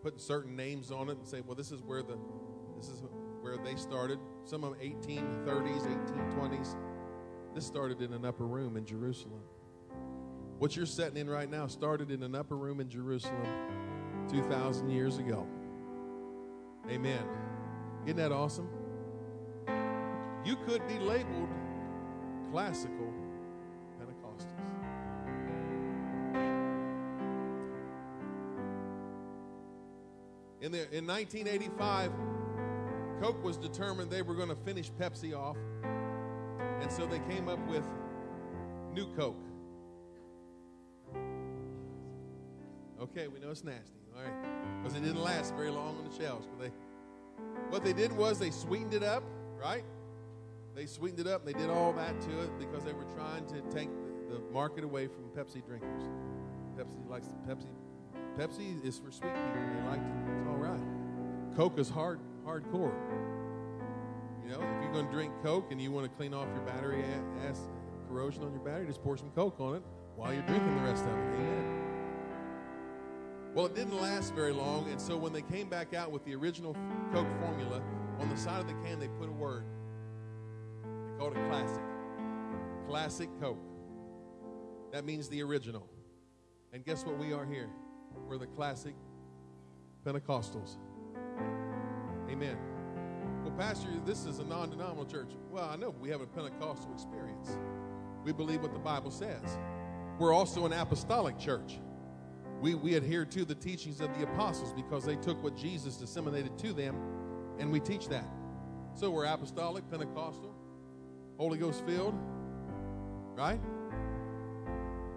S1: putting certain names on it and say, well, this is where the this is where they started. Some of them 1830s, 1820s. This started in an upper room in Jerusalem. What you're setting in right now started in an upper room in Jerusalem 2,000 years ago. Amen. Isn't that awesome? You could be labeled classical In, the, in 1985, Coke was determined they were going to finish Pepsi off. And so they came up with New Coke. Okay, we know it's nasty, all right? Because it didn't last very long on the shelves. But they, what they did was they sweetened it up, right? they sweetened it up they did all that to it because they were trying to take the, the market away from Pepsi drinkers. Pepsi likes Pepsi. Pepsi is for sweet people. They like it. It's all right. Coke is hard, hardcore. You know, if you're going to drink Coke and you want to clean off your battery ass corrosion on your battery, just pour some Coke on it while you're drinking the rest of it. Amen. Well, it didn't last very long, and so when they came back out with the original Coke formula, on the side of the can they put a word. They called it classic. Classic Coke. That means the original. And guess what we are here? We're the classic Pentecostals. Amen. Well, Pastor, this is a non denominational church. Well, I know, we have a Pentecostal experience. We believe what the Bible says. We're also an apostolic church. We, we adhere to the teachings of the apostles because they took what Jesus disseminated to them, and we teach that. So we're apostolic, Pentecostal, Holy Ghost filled, right?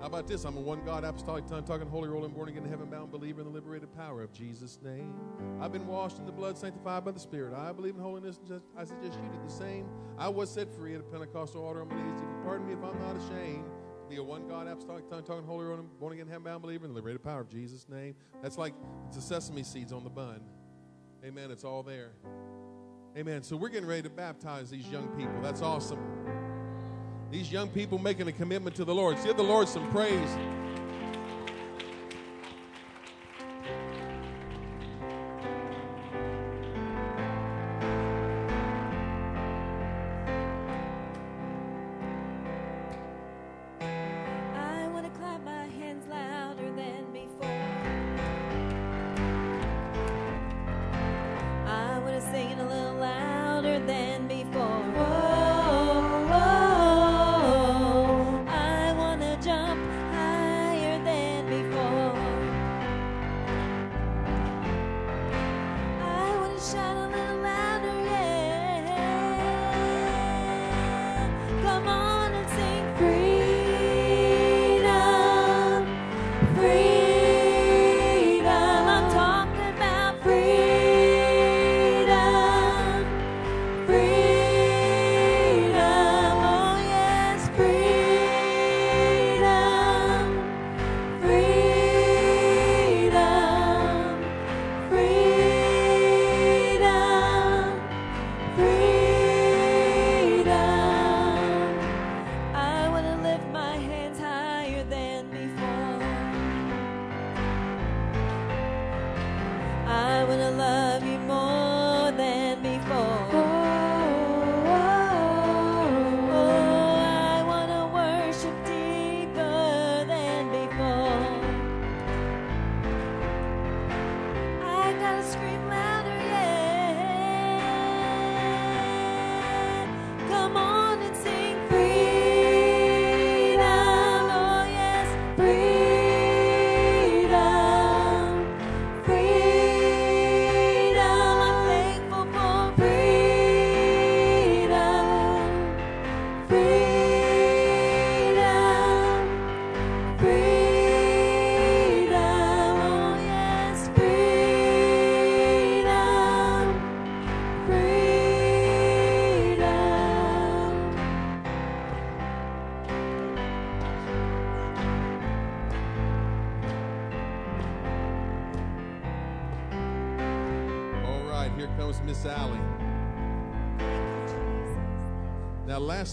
S1: How about this? I'm a one God apostolic tongue talking, holy rolling, born again, heaven bound believer in the liberated power of Jesus' name. I've been washed in the blood, sanctified by the Spirit. I believe in holiness. Just, I suggest you do the same. I was set free at a Pentecostal altar on my knees. Pardon me if I'm not ashamed, be a one God apostolic tongue talking, holy rolling, born again, heaven bound believer in the liberated power of Jesus' name. That's like the sesame seeds on the bun. Amen. It's all there. Amen. So we're getting ready to baptize these young people. That's awesome. These young people making a commitment to the Lord. Give the Lord some praise.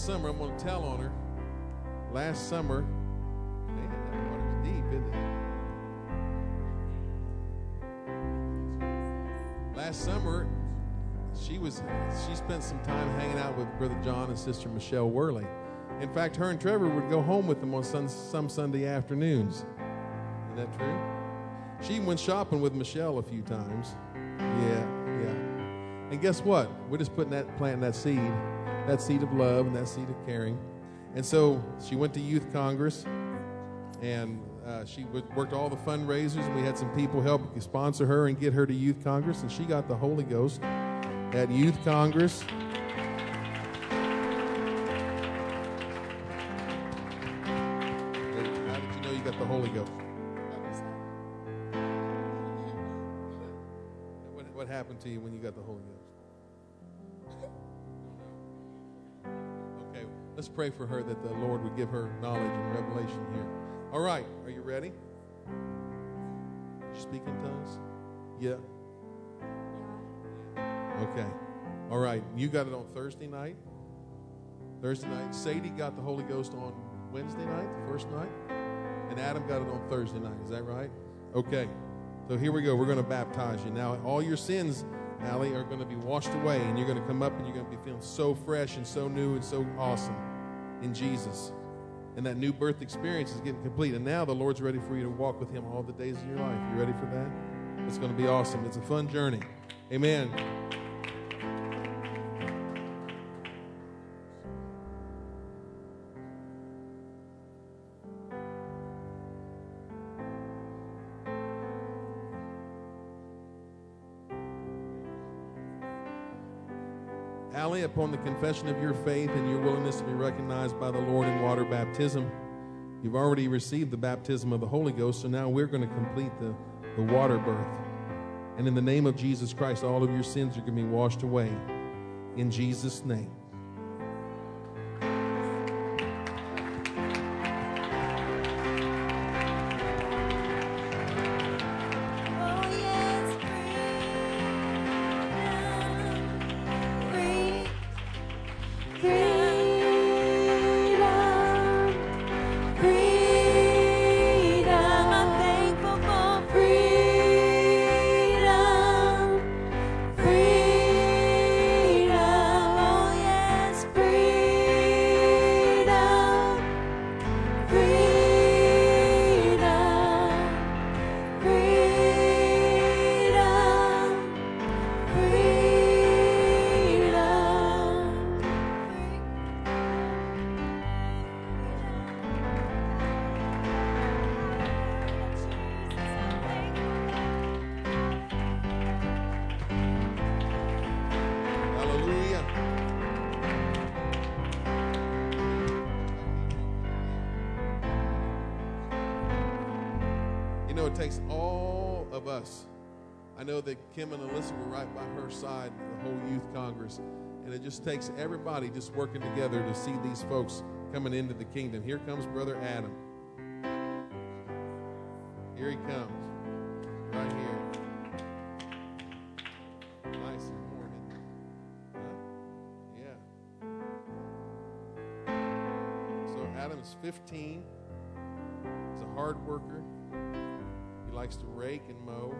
S1: Summer, I'm going to tell on her. Last summer, man, that water's deep, isn't it? Last summer, she was she spent some time hanging out with Brother John and Sister Michelle Worley. In fact, her and Trevor would go home with them on sun, some Sunday afternoons. Isn't that true? She went shopping with Michelle a few times. Yeah, yeah. And guess what? We're just putting that, planting that seed, that seed of love and that seed of caring. And so she went to Youth Congress, and uh, she worked all the fundraisers, and we had some people help sponsor her and get her to Youth Congress, and she got the Holy Ghost at Youth Congress. How did you know you got the Holy Ghost? What, what happened to you when you got the Holy pray for her that the Lord would give her knowledge and revelation here. All right, are you ready? Speak in tongues? Yeah. Okay. All right. You got it on Thursday night. Thursday night. Sadie got the Holy Ghost on Wednesday night, the first night. And Adam got it on Thursday night. Is that right? Okay. So here we go. We're going to baptize you. Now, all your sins, Allie, are going to be washed away, and you're going to come up and you're going to be feeling so fresh and so new and so awesome in Jesus. And that new birth experience is getting complete. And now the Lord's ready for you to walk with Him all the days of your life. You ready for that? It's going to be awesome. It's a fun journey. Amen. Upon the confession of your faith and your willingness to be recognized by the Lord in water baptism, you've already received the baptism of the Holy Ghost, so now we're going to complete the, the water birth. And in the name of Jesus Christ, all of your sins are going to be washed away. In Jesus' name. Just takes everybody just working together to see these folks coming into the kingdom. Here comes Brother Adam. Here he comes. Right here. Nice and warm? Huh? Yeah. So Adam's 15. He's a hard worker. He likes to rake and mow.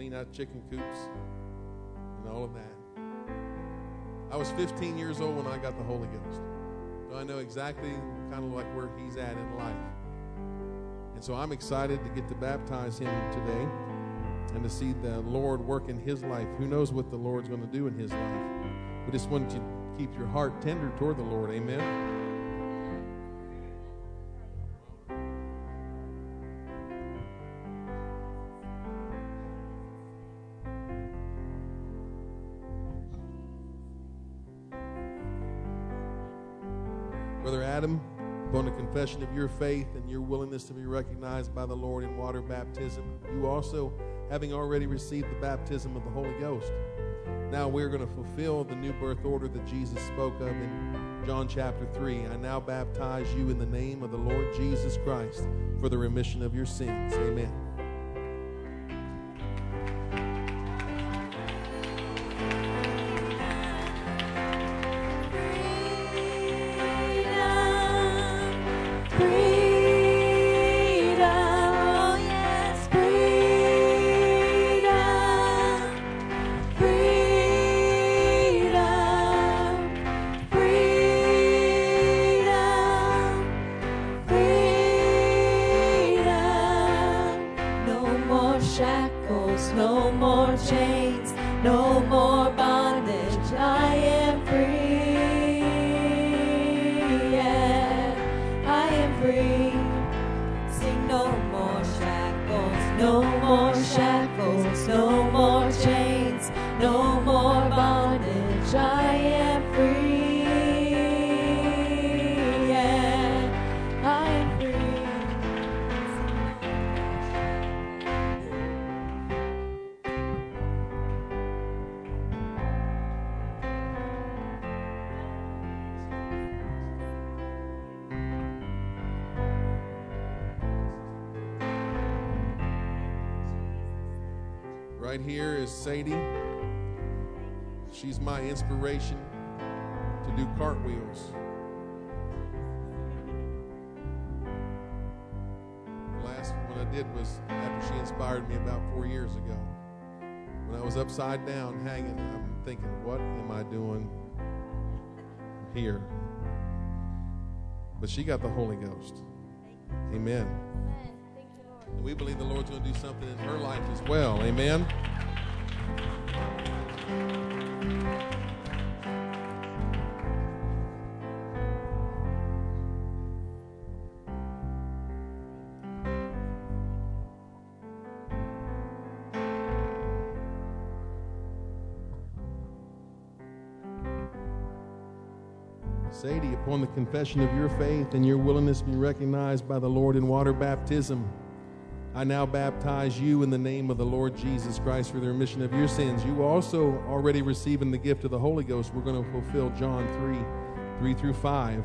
S1: Clean out chicken coops and all of that. I was 15 years old when I got the Holy Ghost. So I know exactly kind of like where he's at in life. And so I'm excited to get to baptize him today and to see the Lord work in his life. Who knows what the Lord's going to do in his life? We just want you to keep your heart tender toward the Lord. Amen. Of your faith and your willingness to be recognized by the Lord in water baptism, you also, having already received the baptism of the Holy Ghost, now we're going to fulfill the new birth order that Jesus spoke of in John chapter 3. I now baptize you in the name of the Lord Jesus Christ for the remission of your sins. Amen. Right here is Sadie. She's my inspiration to do cartwheels. The last one I did was after she inspired me about four years ago. When I was upside down hanging, I'm thinking, what am I doing here? But she got the Holy Ghost. Amen. And we believe the Lord's going to do something in her life as well. Amen. Sadie, upon the confession of your faith and your willingness to be recognized by the Lord in water baptism, I now baptize you in the name of the Lord Jesus Christ for the remission of your sins. You also already receiving the gift of the Holy Ghost. We're going to fulfill John 3 3 through 5.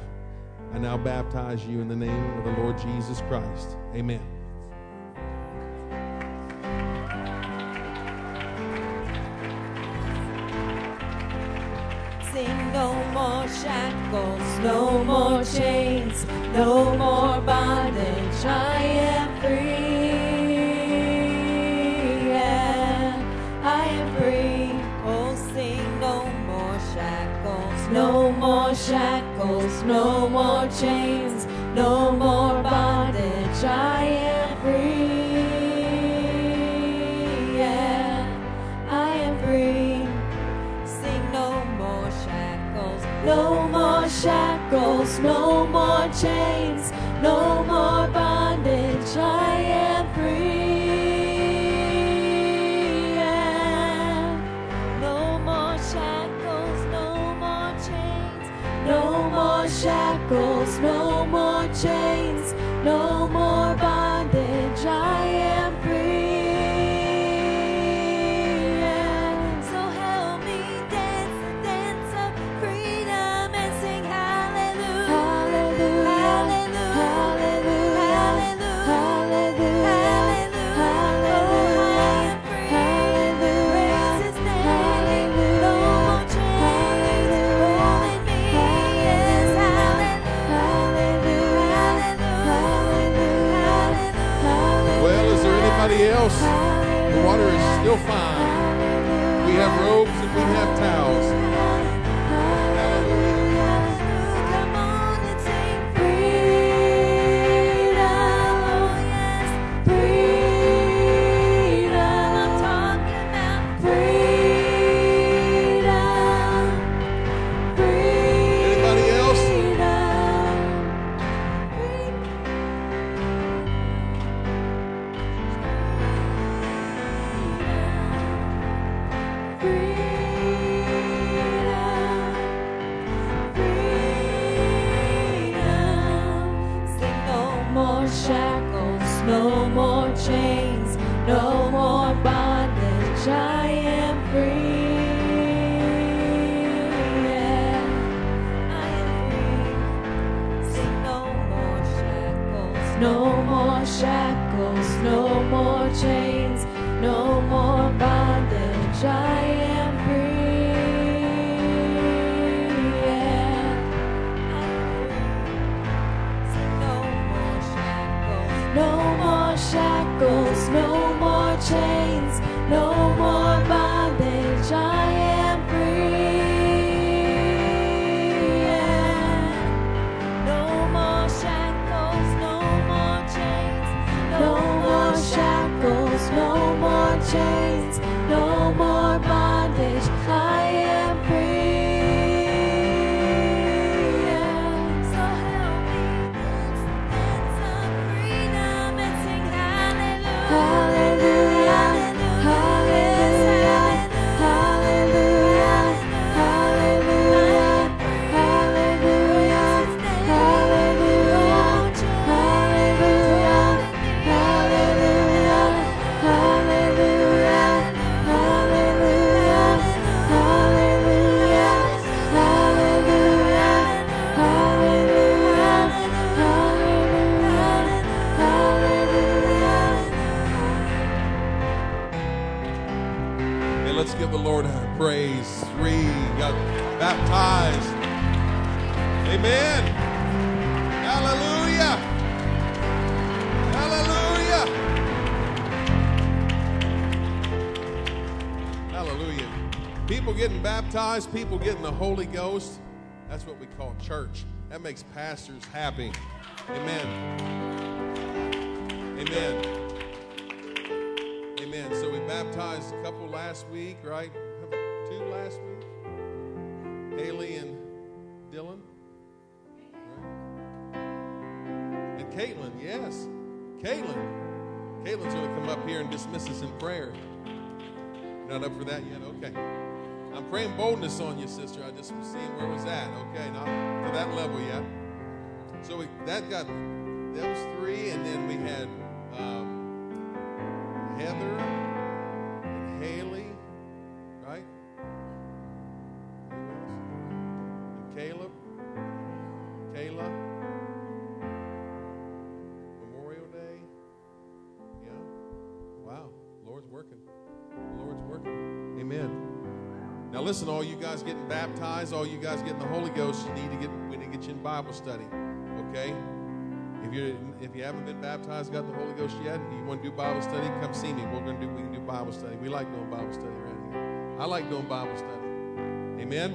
S1: I now baptize you in the name of the Lord Jesus Christ. Amen.
S3: Sing no more shackles, no more chains, no more 站 chains, no more
S1: church. That makes pastors happy. Amen. Amen. Amen. So we baptized a couple last week, right? Two last week. Haley and Dylan. Right? And Caitlin, yes. Caitlin. Caitlin's going to come up here and dismiss us in prayer. Not up for that yet? Okay. I'm praying boldness on you, sister. I just was seeing where it was at. Okay, not to that level yet. So we, that got those three, and then we had um, Heather and Haley, listen, all you guys getting baptized, all you guys getting the Holy Ghost, you need to get we need to get you in Bible study. Okay? If you if you haven't been baptized, got the Holy Ghost yet, and you want to do Bible study, come see me. We're gonna do we can do Bible study. We like doing Bible study around here. I like doing Bible study. Amen.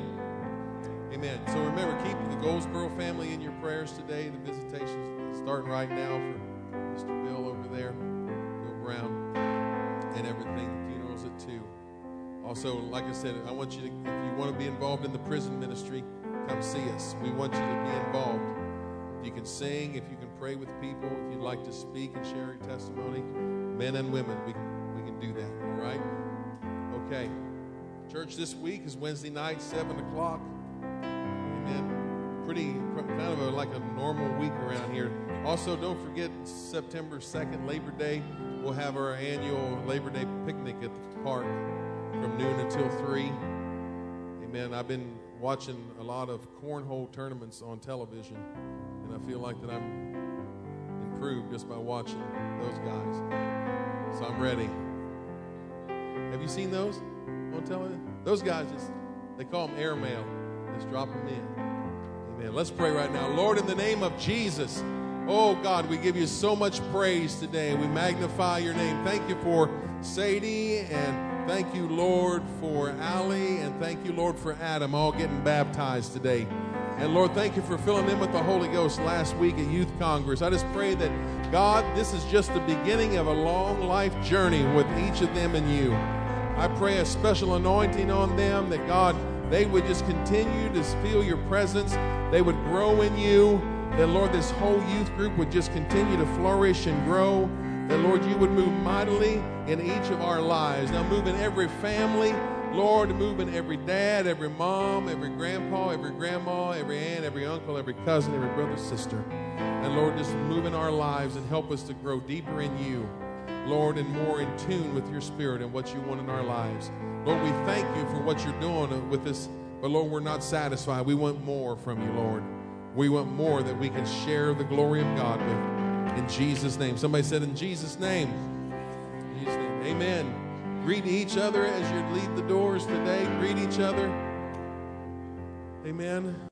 S1: Amen. So remember, keep the Goldsboro family in your prayers today. The visitation's starting right now for Mr. Bill over there, Bill Brown, and everything. The funeral's at two. Also, like I said, I want you to, if you want to be involved in the prison ministry, come see us. We want you to be involved. If you can sing, if you can pray with people, if you'd like to speak and share your testimony, men and women, we we can do that. All right? Okay. Church this week is Wednesday night, 7 o'clock. Amen. Pretty, kind of a, like a normal week around here. Also, don't forget September 2nd, Labor Day, we'll have our annual Labor Day picnic at the park from noon until 3. Amen. I've been watching a lot of cornhole tournaments on television, and I feel like that I'm improved just by watching those guys. So I'm ready. Have you seen those on television? Those guys just, they call them airmail. Just drop them in. Amen. Let's pray right now. Lord, in the name of Jesus, oh God, we give you so much praise today. We magnify your name. Thank you for Sadie and Thank you, Lord, for Allie, and thank you, Lord, for Adam, all getting baptized today. And Lord, thank you for filling them with the Holy Ghost last week at Youth Congress. I just pray that, God, this is just the beginning of a long life journey with each of them and you. I pray a special anointing on them that, God, they would just continue to feel your presence. They would grow in you. That, Lord, this whole youth group would just continue to flourish and grow that, Lord, you would move mightily in each of our lives. Now, move in every family, Lord, move in every dad, every mom, every grandpa, every grandma, every aunt, every uncle, every cousin, every brother, sister. And, Lord, just move in our lives and help us to grow deeper in you, Lord, and more in tune with your spirit and what you want in our lives. Lord, we thank you for what you're doing with this, but, Lord, we're not satisfied. We want more from you, Lord. We want more that we can share the glory of God with. In Jesus' name. Somebody said, In Jesus' name. In Jesus name. Amen. Greet each other as you leave the doors today. Greet each other. Amen.